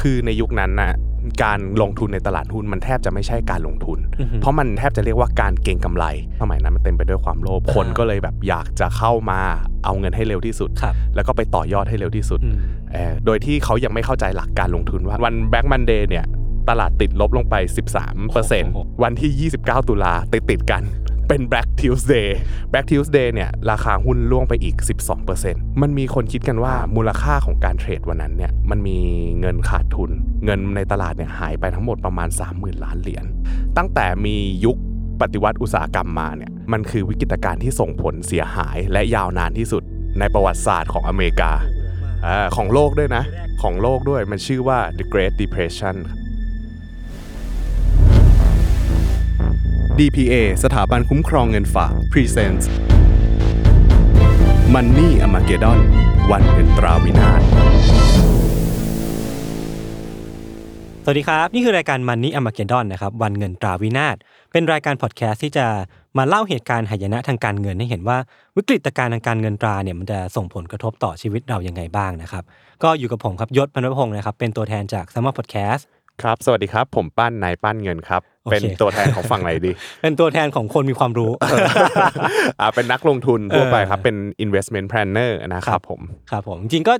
คือในยุคนั้นน่ะการลงทุนในตลาดหุ้นมันแทบจะไม่ใช่การลงทุน เพราะมันแทบจะเรียกว่าการเก็งกำไรสมัยนั้นมันเต็มไปด้วยความโลภคนก็เลยแบบอยากจะเข้ามาเอาเงินให้เร็วที่สุดครับแล้วก็ไปต่อยอดให้เร็วที่สุดอืมเอ่อโดยที่เขายังไม่เข้าใจหลักการลงทุนว่าวันแบ็กมันเดย์เนี่ยตลาดติดลบลงไป 13%วันที่ 29 ตุลาติดติดๆกัน เป็น Black Tuesday Black Tuesday เนี่ยราคาหุ้นล่วงไปอีก 12%มันมีคนคิดกันว่ามูลค่าของการเทรดวันนั้นเนี่ยมันมีเงินขาดทุน เงินในตลาดเนี่ยหายไปทั้งหมดประมาณ 30,000 ล้านเหรียญตั้งแต่มียุคปฏิวัติอุตสาหกรรมมาเนี่ยมันคือวิกฤตการณ์ที่ส่งผลเสียหายและยาวนานที่สุดในประวัติศาสตร์ของอเมริกาอของโลกด้วยนะ ของโลกด้วยมันชื่อว่า the Great Depression DPA สถาบันคุ้มครองเงินฝาก Presents Money a m a g e d o n วันเงินตราวินาศสวัสดีครับ นี่คือรายการ Money a m a g e d o n นะครับวันเงินตราวินาศเป็นรายการพอดแคสต์ที่จะมาเล่าเหตุการณ์หายนะทางการเงินให้เห็นว่าวิกฤตการณ์ทางการเงินตราเนี่ยมันจะส่งผลกระทบต่อชีวิตเรายังไงบ้างนะครับก็อยู่กับผมครับยศพนวพงศ์นะครับเป็นตัวแทนจาก s ม m พอดแคสต์ ครับ สวัสดีครับ ผมปั้นนายปั้นเงินครับโอเคเป็นตัวแทนของฝั่งไหนดี เป็นตัวแทนของคนมีความรู้ อ่า เป็นนักลงทุนทั่วไปครับเออเป็น investment planner นะครับผม ครับผม จริงๆก็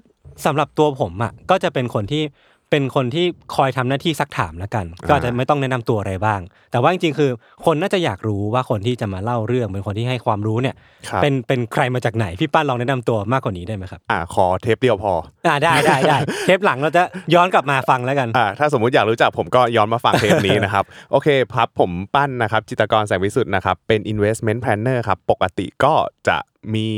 สำหรับตัวผมอะ ก็จะเป็นคนที่ เป็นคนที่คอยทำหน้าที่ซักถามแล้วกัน ก็อาจจะไม่ต้องแนะนำตัวอะไรบ้าง แต่ว่าจริงๆคือ คนน่าจะอยากรู้ว่าคนที่จะมาเล่าเรื่องเป็นคนที่ให้ความรู้เนี่ยครับเป็นเป็นใครมาจากไหนพี่ป้านลองแนะนำตัวมากกว่านี้ได้ไหมครับอ่าขอเทปเดียวพออ่าได้ได้ได้เทปหลังเราจะย้อนกลับมาฟังแล้วกันอ่าถ้าสมมุติอยากรู้จักผมก็ย้อนมาฟังเทปนี้นะครับโอเคครับผมปั้นนะครับ จิตรกรแสงวิสุทธ์นะครับเป็น investment planner ครับปกติก็จะมี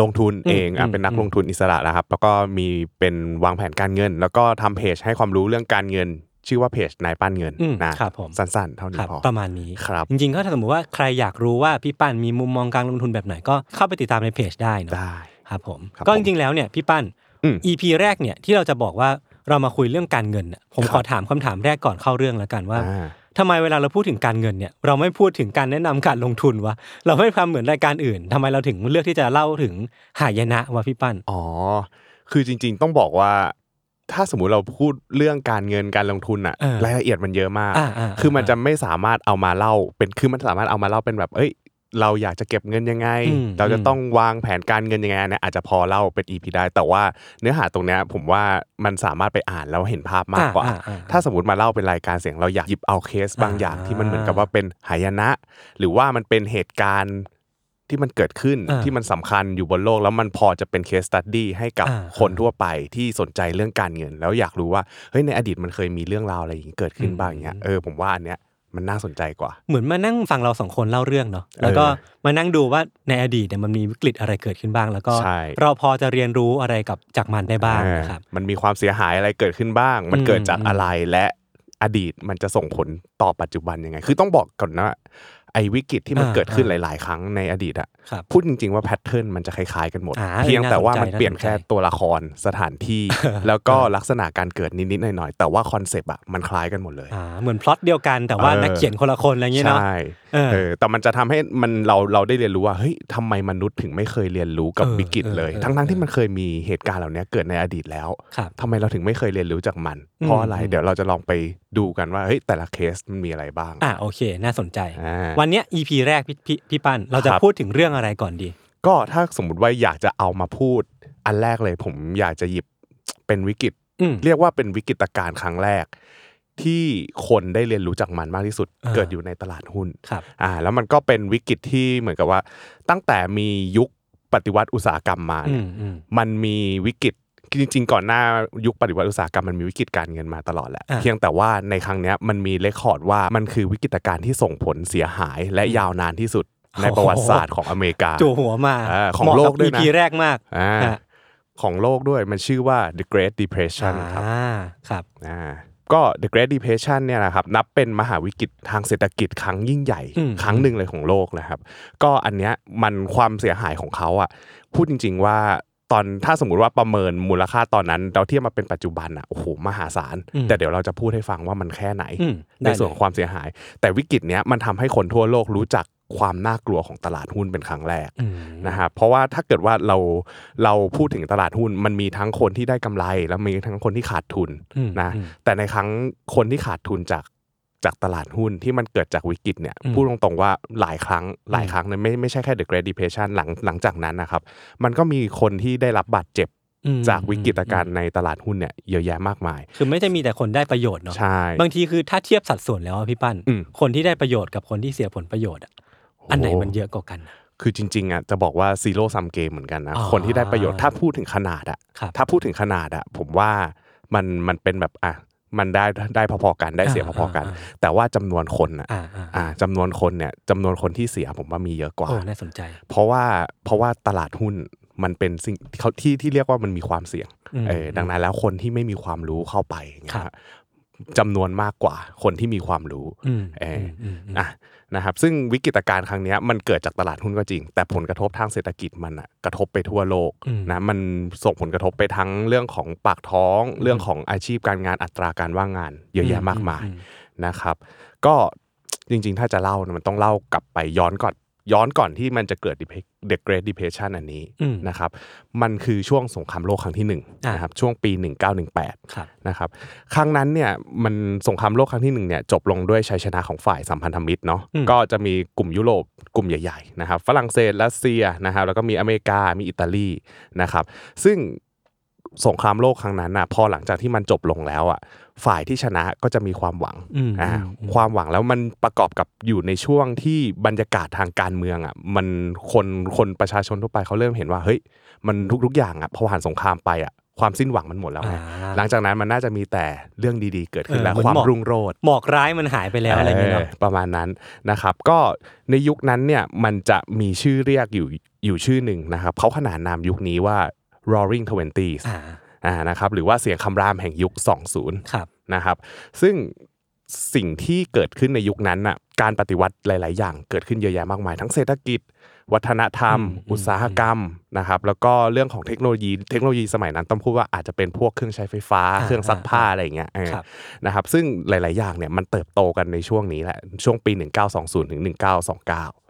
ลงทุนเองอือะมเป็นนักอืมลงทุนอิสระนะครับ แล้วก็มีเป็นวางแผนการเงิน แล้วก็ทำเพจให้ความรู้เรื่องการเงิน ชื่อว่าเพจนายปั้นเงินอืมนะครับผมสั้นๆ เท่านี้ครับพอประมาณนี้ครับจริงๆก็ถ้าสมมติว่าใครอยากรู้ว่าพี่ปั้นมีมุมมองการลงทุนแบบไหนก็เข้าไปติดตามในเพจได้เนอะได้ครับผมครับก็ผมจริงๆแล้วเนี่ยพี่ปั้นอืม EP แรกเนี่ยที่เราจะบอกว่าเรามาคุยเรื่องการเงินน่ะผมครับขอถามคำถามแรกก่อนเข้าเรื่องแล้วกันว่า อ่าทำไมเวลาเราพูดถึงการเงินเนี่ยเราไม่พูดถึงการแนะนำการลงทุนวะเราไม่ทำเหมือนรายการอื่นทำไมเราถึงเลือกที่จะเล่าถึงหายนะวะพี่ปั้นอ๋อคือจริง ๆ ต้องบอกว่า ถ้าสมมุติเราพูดเรื่องการเงินการลงทุนอะเออรายละเอียดมันเยอะมากอ่าอ่าคือมันอ่าจะไม่สามารถเอามาเล่าเป็นคือมันสามารถเอามาเล่าเป็นแบบเอ้ย เราอยากจะเก็บเงินยังไงอืมเราจะอืมต้องวางแผนการเงินยังไงอันเนี่ยอาจจะพอเล่าเป็น EP ได้ แต่ว่าเนื้อหาตรงเนี้ยผมว่ามันสามารถไปอ่านแล้วเห็นภาพมากกว่าอ่อ่อ่ถ้าสมมติมาเล่าเป็นรายการเสียงเราอยากหยิบเอาเคสบางอย่างอ่าที่มันเหมือนกับว่าเป็นหายนะ หรือว่ามันเป็นเหตุการณ์ที่มันเกิดขึ้นอ่าที่มันสำคัญอยู่บนโลก แล้วมันพอจะเป็นเคสตัดดี้ให้กับอ่าคนทั่วไปที่สนใจเรื่องการเงิน แล้วอยากรู้ว่าเฮ้ยในอดีตมันเคยมีเรื่องราวอะไรอย่างนี้เกิดขึ้นบ้างอย่างเงี้ยเออผมว่าอันเนี้ย มันน่าสนใจกว่า เหมือนมานั่งฟังเราสองคนเล่าเรื่องเนาะแล้วก็มานั่งดูว่าในอดีตเนี่ยมันมีวิกฤตอะไรเกิดขึ้นบ้าง แล้วก็ใช่เราพอจะเรียนรู้อะไรกับจากมันได้บ้างเออนะครับมันมีความเสียหายอะไรเกิดขึ้นบ้าง มันเกิดจากอืมอะไรและอดีตมันจะส่งผลต่อปัจจุบันยังไง คือต้องบอกก่อนนะ ไอ้วิกฤตที่มันอ่าเกิดขึ้นอ่าหลาย ๆ ครั้งในอดีตอะครับพูดจริง ๆ ว่า pattern มันจะคล้ายๆกันหมดอ่าเพียงแต่ว่ามันน่าสนใจเปลี่ยนแค่น่าสนใจตัวละครสถานที่ แล้วก็ลักษณะการเกิดนิด ๆ หน่อย ๆ แต่ว่า concept อะมันคล้ายกันหมดเลยอ่าเหมือนพล็อตเดียวกันแต่ว่าเออนักเขียนคนละคนอะไรอย่างเงี้ยเนาะใช่เออเออแต่มันจะทำให้มันเราเราได้เรียนรู้ว่าเฮ้ยทำไมมนุษย์ถึงไม่เคยเรียนรู้กับเออวิกฤตเลยเออทั้งเอทั้องที่มันเคยมีเหตุการณ์เหล่านี้เกิดในอดีตแล้วครับทำไมเราถึงไม่เคยเรียนรู้จากมันอืมเพราะอะไรอืมเดี๋ยวเราจะลองไปดูกันว่าเฮ้ยแต่ละเคสมันมีอะไรบ้างอ่าโอเค น่าสนใจอ่าวันเนี้ย EP แรกพี่พี่พี่ปั้นเราจะครับ พูดถึงเรื่องอะไรก่อนดี ก็ถ้าสมมุติว่าอยากจะเอามาพูด อันแรกเลยผมอยากจะหยิบเป็นวิกฤต อืม เรียกว่าเป็นวิกฤตการณ์ครั้งแรก ที่คนได้เรียนรู้จากมันมากที่สุด อ่า เกิดอยู่ในตลาดหุ้น ครับ อ่าแล้วมันก็เป็นวิกฤตที่เหมือนกับว่า ตั้งแต่มียุคปฏิวัติอุตสาหกรรมมาอืเนี่ยมอืมมันมีวิกฤต จริง ๆ ก่อนหน้ายุคปฏิวัติอุตสาหกรรมมันมีวิกฤตการเงินมาตลอดแหละอ่าเพียงแต่ว่าในครั้งเนี้ยมันมีเรคคอร์ดว่ามันคือวิกฤตการณ์ที่ส่งผลเสียหายและยาวนานที่สุดในประวัติศาสตร์ของอเมริกาจู่หัวมาอ่าของเหมาะโลกับกด้วยนะ EP แรกมากอ่าฮะของโลกด้วยมันชื่อว่า the Great Depression ครับอ่าครับอ่าก็ The Great Depression เนี่ยนะครับนับเป็นมหาวิกฤตทางเศรษฐกิจครั้งยิ่งใหญ่อืมครั้งหนึ่งเลยของโลกนะครับ ก็อันเนี้ยมันความเสียหายของเขาอะพูดจริง ๆ ว่า ตอนถ้าสมมติว่าประเมินมูลค่าตอนนั้น เราเทียบมาเป็นปัจจุบันอะโอ้โหมหาศาลอืมแต่เดี๋ยวเราจะพูดให้ฟังว่ามันแค่ไหนอืมในได้ส่วนเลยของความเสียหาย แต่วิกฤตเนี้ยมันทำให้คนทั่วโลกรู้จักความน่ากลัวของตลาดหุ้นเป็นครั้งแรกอืมนะครับเพราะว่าถ้าเกิดว่าเราเราพูดถึงตลาดหุ้น มันมีทั้งคนที่ได้กำไร แล้วมีทั้งคนที่ขาดทุนอืมนะอืมแต่ในครั้งคนที่ขาดทุนจาก จากตลาดหุ้นที่มันเกิดจากวิกฤตเนี่ยอืมพูดตรงๆว่าหลายครั้งหลายครั้งเนี่ยไม่ไม่ใช่แค่ The Great Depression หลังหลังจากนั้นนะครับ มันก็มีคนที่ได้รับบาดเจ็บอืมจากวิกฤตการณ์ในตลาดหุ้นเนี่ยเยอะแยะมากมาย คือไม่ได้มีแต่คนได้ประโยชน์เนาะใช่บางทีคือถ้าเทียบสัดส่วนแล้วอะพี่ปั้นอืมคนที่ได้ประโยชน์กับคนที่เสียผลประโยชน์อะอันไหนมันเยอะกว่ากันอะคือจริงๆอะจะบอกว่าซีโร่ซัมเกมเหมือนกันนะอ๋อคนที่ได้ประโยชน์ถ้าพูดถึงขนาดอะครับถ้าพูดถึงขนาดอะผมว่ามันมันเป็นแบบอะ มันได้ได้พอๆกันได้เสียพอๆกันอ่าแต่ว่าจำนวนคนอะอ่าอ่าอ่าจำนวนคนเนี่ยจำนวนคนที่เสียผมว่ามีเยอะกว่าโอ้น่าสนใจ เพราะว่าเพราะว่าตลาดหุ้นมันเป็นสิ่งเขาที่ที่เรียกว่ามันมีความเสี่ยงอืมเออดังนั้นแล้วคนที่ไม่มีความรู้เข้าไป อย่างเงี้ยครับจำนวนมากกว่าคนที่มีความรู้อืมเอออมอืมอะนะครับ ซึ่งวิกฤตการณ์ครั้งเนี้ยมันเกิดจากตลาดหุ้นก็จริง แต่ผลกระทบทางเศรษฐกิจมันอะกระทบไปทั่วโลกอืมนะมันส่งผลกระทบไปทั้งเรื่องของปากท้องเรื่องของอาชีพการงานอัตราการว่างงาน เยอะแยะมากมายอืมนะครับ ก็จริง ๆ ถ้าจะเล่าเนี่ยมันต้องเล่ากลับไปย้อนก่อน ย้อนก่อนที่มันจะเกิด Dep- The Great Depression อันนี้อืมนะครับมันคือช่วงสงครามโลกครั้งที่หนึ่งอะนะครับช่วงปี 1918ครับนะครับครั้งนั้นเนี่ยมันสงครามโลกครั้งที่หนึ่งเนี่ยจบลงด้วยชัยชนะของฝ่ายสัมพันธมิตรเนาะอืมก็จะมีกลุ่มยุโรปกลุ่มใหญ่ๆนะครับฝรั่งเศสรัสเซียนะครับแล้วก็มีอเมริกามีอิตาลีนะครับซึ่ง สงครามโลกครั้งนั้นอะพอหลังจากที่มันจบลงแล้วอะฝ่ายที่ชนะก็จะมีความหวังอืมอ่าอืมอืมความหวังแล้วมันประกอบกับอยู่ในช่วงที่บรรยากาศทางการเมืองอะมันคนคนประชาชนทั่วไปเขาเริ่มเห็นว่าเฮ้ยมันทุกๆอย่างอะพอผ่านสงครามไปอะความสิ้นหวังมันหมดแล้วไงอ่าหลังจากนั้นมันน่าจะมีแต่เรื่องดีๆ เกิดขึ้นเออแล้วเหมือนความหมอกรุ่งโรจน์หมอกร้ายมันหายไปแล้วอะไรอย่างเงี้ยเนาะเออประมาณนั้นนะครับ ก็ในยุคนั้นเนี่ยมันจะมีชื่อเรียกอยู่อยู่ชื่อหนึ่งนะครับเขาขนานนามยุคนี้ว่า Roaring Twenties อ่าอ่านะครับหรือว่าเสียงคำรามแห่งยุค 20ครับนะครับซึ่งสิ่งที่เกิดขึ้นในยุคนั้นน่ะการปฏิวัติหลาย ๆ อย่างเกิดขึ้นเยอะแยะมากมาย ทั้งเศรษฐกิจ วัฒนธรรมอืมอืมอุตสาหกรรมนะครับแล้วก็เรื่องของเทคโนโลยีเทคโนโลยีสมัยนั้นต้องพูดว่าอาจจะเป็นพวกเครื่องใช้ไฟฟ้าอ่าเครื่องซักผ้าอะไรอย่างเงี้ยเออครับนะครับซึ่งหลาย ๆ อย่างเนี่ยมันเติบโตกันในช่วงนี้แหละช่วงปี 1920ถึง1929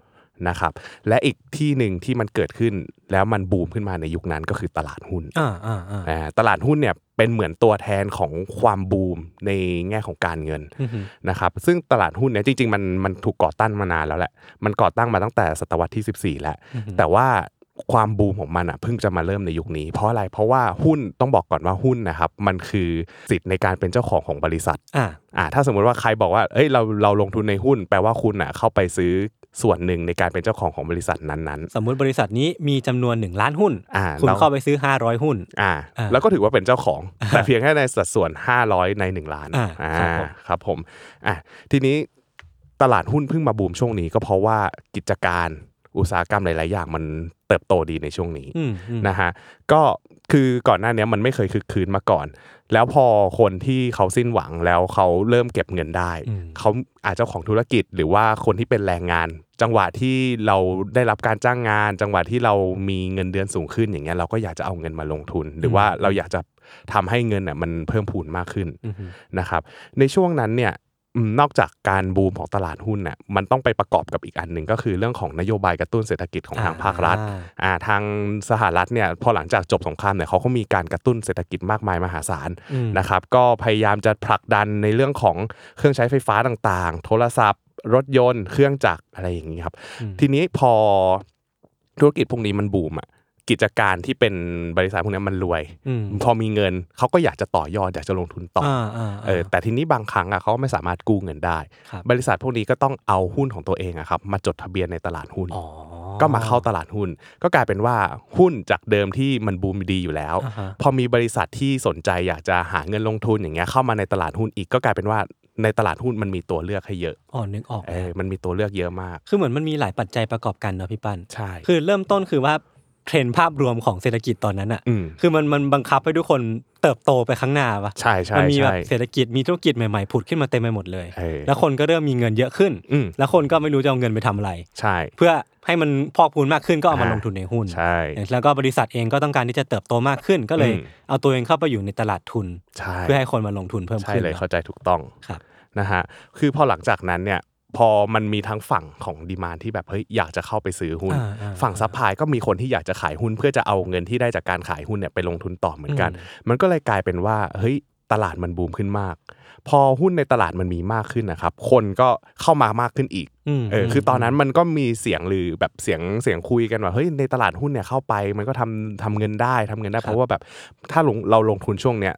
นะครับและอีกที่หนึ่งที่มันเกิดขึ้นแล้วมันบูมขึ้นมาในยุคนั้นก็คือตลาดหุ้นอ่าอ่าอ่าอ่าตลาดหุ้นเนี่ยเป็นเหมือนตัวแทนของความบูมในแง่ของการเงินอือหือนะครับซึ่งตลาดหุ้นเนี่ยจริงๆมันมันถูกก่อตั้งมานานแล้วแหละมันก่อตั้งมาตั้งแต่ศตวรรษที่ 14 แล้วอือหือแต่ว่าความบูมของมันอะเพิ่งจะมาเริ่มในยุคนี้ เพราะอะไรเพราะว่าหุ้นต้องบอกก่อนว่าหุ้นนะครับมันคือสิทธิ์ในการเป็นเจ้าของของบริษัทอ่าอ่าถ้าสมมุติว่าใครบอกว่าเอ้ยเราเราลงทุนในหุ้น แปลว่าคุณอะเข้าไปซื้อ ส่วนหนึ่งในการเป็นเจ้าของของบริษัทนั้นสมมุติบริษัทนี้มีจำนวนหนึ่งล้านหุ้นอ่าคุณแล้วเข้าไปซื้อห้าร้อยหุ้นๆอ่าอ่าแล้วก็ถือว่าเป็นเจ้าของ แต่เพียงแค่ในสัดส่วน 500 ใน 1 ล้านอ่าครับผมครับผมอะทีนี้ตลาดหุ้นเพิ่งมาบูมช่วงนี้ก็เพราะว่ากิจการอุตสาหกรรมหลาย ๆ อย่างมันเติบโตดีในช่วงนี้อืมอืมนะฮะก็คือก่อนหน้านี้มันไม่เคยคึกคืนมาก่อน แล้วพอคนที่เขาสิ้นหวังแล้วเขาเริ่มเก็บเงินได้อืมเขาอาจจะของธุรกิจหรือว่าคนที่เป็นแรงงาน จังหวะที่เราได้รับการจ้างงาน จังหวะที่เรามีเงินเดือนสูงขึ้นอย่างเงี้ยเราก็อยากจะเอาเงินมาลงทุน หรือว่าเราอยากจะทำให้เงินน่ะมันเพิ่มพูนมากขึ้นอือหือนะครับ ในช่วงนั้นเนี่ยอืมนอกจากการบูมของตลาดหุ้นน่ะมันต้องไปประกอบกับอีกอันหนึ่งก็คือเรื่องของนโยบายกระตุ้นเศรษฐกิจของทางภาครัฐอ่าอ่าทางสหรัฐเนี่ยพอหลังจากจบสงครามเนี่ยเขาก็มีการกระตุ้นเศรษฐกิจมากมายมหาศาลอืมนะครับก็พยายามจะผลักดันในเรื่องของเครื่องใช้ไฟฟ้าต่างๆ โทรศัพท์ รถยนต์เครื่องจักรอะไรอย่างนี้ครับอืมทีนี้พอธุรกิจพวกนี้มันบูมอะกิจการที่เป็นบริษัทพวกนี้มันรวยอืมพอมีเงินเขาก็อยากจะต่อยอดอยากจะลงทุนต่อออ่าอ่าเออแต่ทีนี้บางครั้งอะเขาไม่สามารถกู้เงินได้ครับบริษัทพวกนี้ก็ต้องเอาหุ้นของตัวเองอะครับมาจดทะเบียนในตลาดหุ้นอ๋อก็มาเข้าตลาดหุ้น ก็กลายเป็นว่าหุ้นจากเดิมที่มันบูมดีอยู่แล้วอ่าฮะพอมีบริษัทที่สนใจอยากจะหาเงินลงทุนอย่างเงี้ยเข้ามาในตลาดหุ้นอีกก็กลายเป็นว่า ในตลาดหุ้นมันมีตัวเลือกให้เยอะอ๋อนึกออกเอแล้วอมันมีตัวเลือกเยอะมาก คือเหมือนมันมีหลายปัจจัยประกอบกันเนาะพี่ปั้นใช่คือเริ่มต้นคือว่า เทรนด์ภาพรวมของเศรษฐกิจตอนนั้นอะอืมคือมันมันบังคับให้ทุกคนเติบโตไปข้างหน้าปะใช่ใช่มันมีแบใช่บเศรษฐกิจมีธุรกิจใหม่ๆผุดขึ้นมาเต็มไปหมดเลยเออแล้วคนก็เริ่มมีเงินเยอะขึ้นอืมแล้วคนก็ไม่รู้จะเอาเงินไปทำอะไร ใช่ เพื่อให้มันพอกพูนมากขึ้นก็เอามาอ่าลงทุนในหุ้น ใช่ แล้วก็บริษัทเองก็ต้องการที่จะเติบโตมากขึ้น ก็เลยอืมเอาตัวเองเข้าไปอยู่ในตลาดทุนใช่เพื่อให้คนมาลงทุนเพิ่มใช่ขึ้นเลยเนอะเข้าใจถูกต้อง ครับ นะฮะ คือพอหลังจากนั้นเนี่ย พอมันมีทั้งฝั่งของ demand ที่แบบเฮ้ยอยากจะเข้าไปซื้อหุ้นอ่าอ่าฝั่ง supply ก็มีคนที่อยากจะขายหุ้น เพื่อจะเอาเงินที่ได้จากการขายหุ้นเนี่ยไปลงทุนต่อเหมือนกัน มันก็เลยกลายเป็นว่าเฮ้ยตลาดมันบูมขึ้นมาก พอหุ้นในตลาดมันมีมากขึ้นนะครับ คนก็เข้ามามากขึ้นอีกมเออคือตอนนั้นมันก็มีเสียงลือแบบเสียงเสียงคุยกันว่าเฮ้ยในตลาดหุ้นเนี่ยเข้าไป มันก็ทำทำเงินได้ทำเงินได้เพราะว่าแบบถ้าลงเราลงทุนช่วงเนี้ย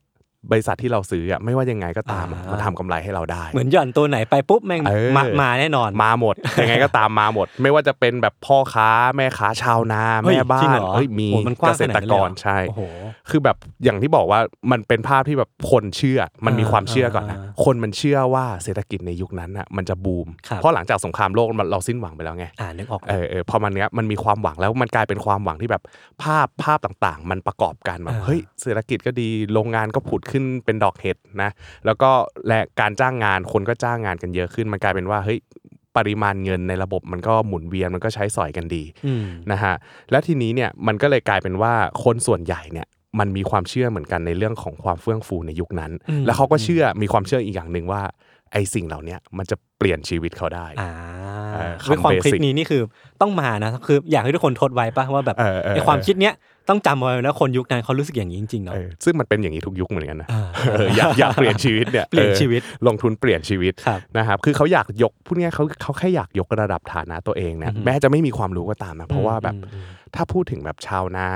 บริษัทที่เราซื้ออะไม่ว่ายังไงก็ตามอะมันทำกำไรให้เราได้ เหมือนหย่อนตัวไหนไปปุ๊บแม่งเออ มามาแน่นอน มาหมด ยังไงก็ตามมาหมด ไม่ว่าจะเป็นแบบพ่อค้าแม่ค้าชาวนาเฮ้ยแม่บ้าจริงนเหรอเฮ้ยมีโอ้มันกว้างเกษตรกรขนาดนั้นเลยเหรอใช่ โอ้โหคือแบบอย่างที่บอกว่ามันเป็นภาพที่แบบคนเชื่อมันมีอ่าความเชื่อก่อนนะอ่าคนมันเชื่อว่าเศรษฐกิจในยุคนั้นอะมันจะบูม ครับ เพราะหลังจากสงครามโลกมันเราสิ้นหวังไปแล้วไง อ่านึกออกเออเออพอมันเนี้ยมันมีความหวังแล้วมันกลายเป็นความหวังที่แบบภาพภาพต่างๆ มันประกอบกันแบบอ่าเฮ้ยเศรษฐกิจก็ดีโรงงานก็ผุดขึ้นเป็นดอกเห็ดนะแล้วก็และการจ้างงานคนก็จ้างงานกันเยอะขึ้น มันกลายเป็นว่าเฮ้ยปริมาณเงินในระบบมันก็หมุนเวียนมันก็ใช้สอยกันดีอืมนะฮะแล้วทีนี้เนี่ยมันก็เลยกลายเป็นว่าคนส่วนใหญ่เนี่ยมันมีความเชื่อเหมือนกันในเรื่องของความเฟื่องฟูในยุคนั้นอืมแล้วเขาก็เชื่อมีความเชื่ออีกอย่างหนึ่งว่าไอ้สิ่งเหล่าเนี้ยมันจะเปลี่ยนชีวิตเขาได้อ่าเออด้วยความคำคิด basic นี้นี่คือต้องมานะคืออยากให้ทุกคนทดไว้ปะว่าแบบเออเออไอความคิดเนี้ย ต้องจำเอาไว้แล้วคนยุคนั้นเขารู้สึกอย่างนี้จริงๆเนาะเออซึ่งมันเป็นอย่างนี้ทุกยุคเหมือนกันนะอ่าเอออยากอยากเปลี่ยนชีวิตเนี่ยเปลี่ยนออชีวิตลงทุนเปลี่ยนชีวิตครับนะครับคือเขาอยากยกพูดง่ายๆเขาเขาแค่อยากยกระดับฐานะตัวเองเนี่ยแม้จะไม่มีความรู้ก็ตามนะเพราะว่าแบบอืมอืมถ้าพูดถึงแบบชาวนา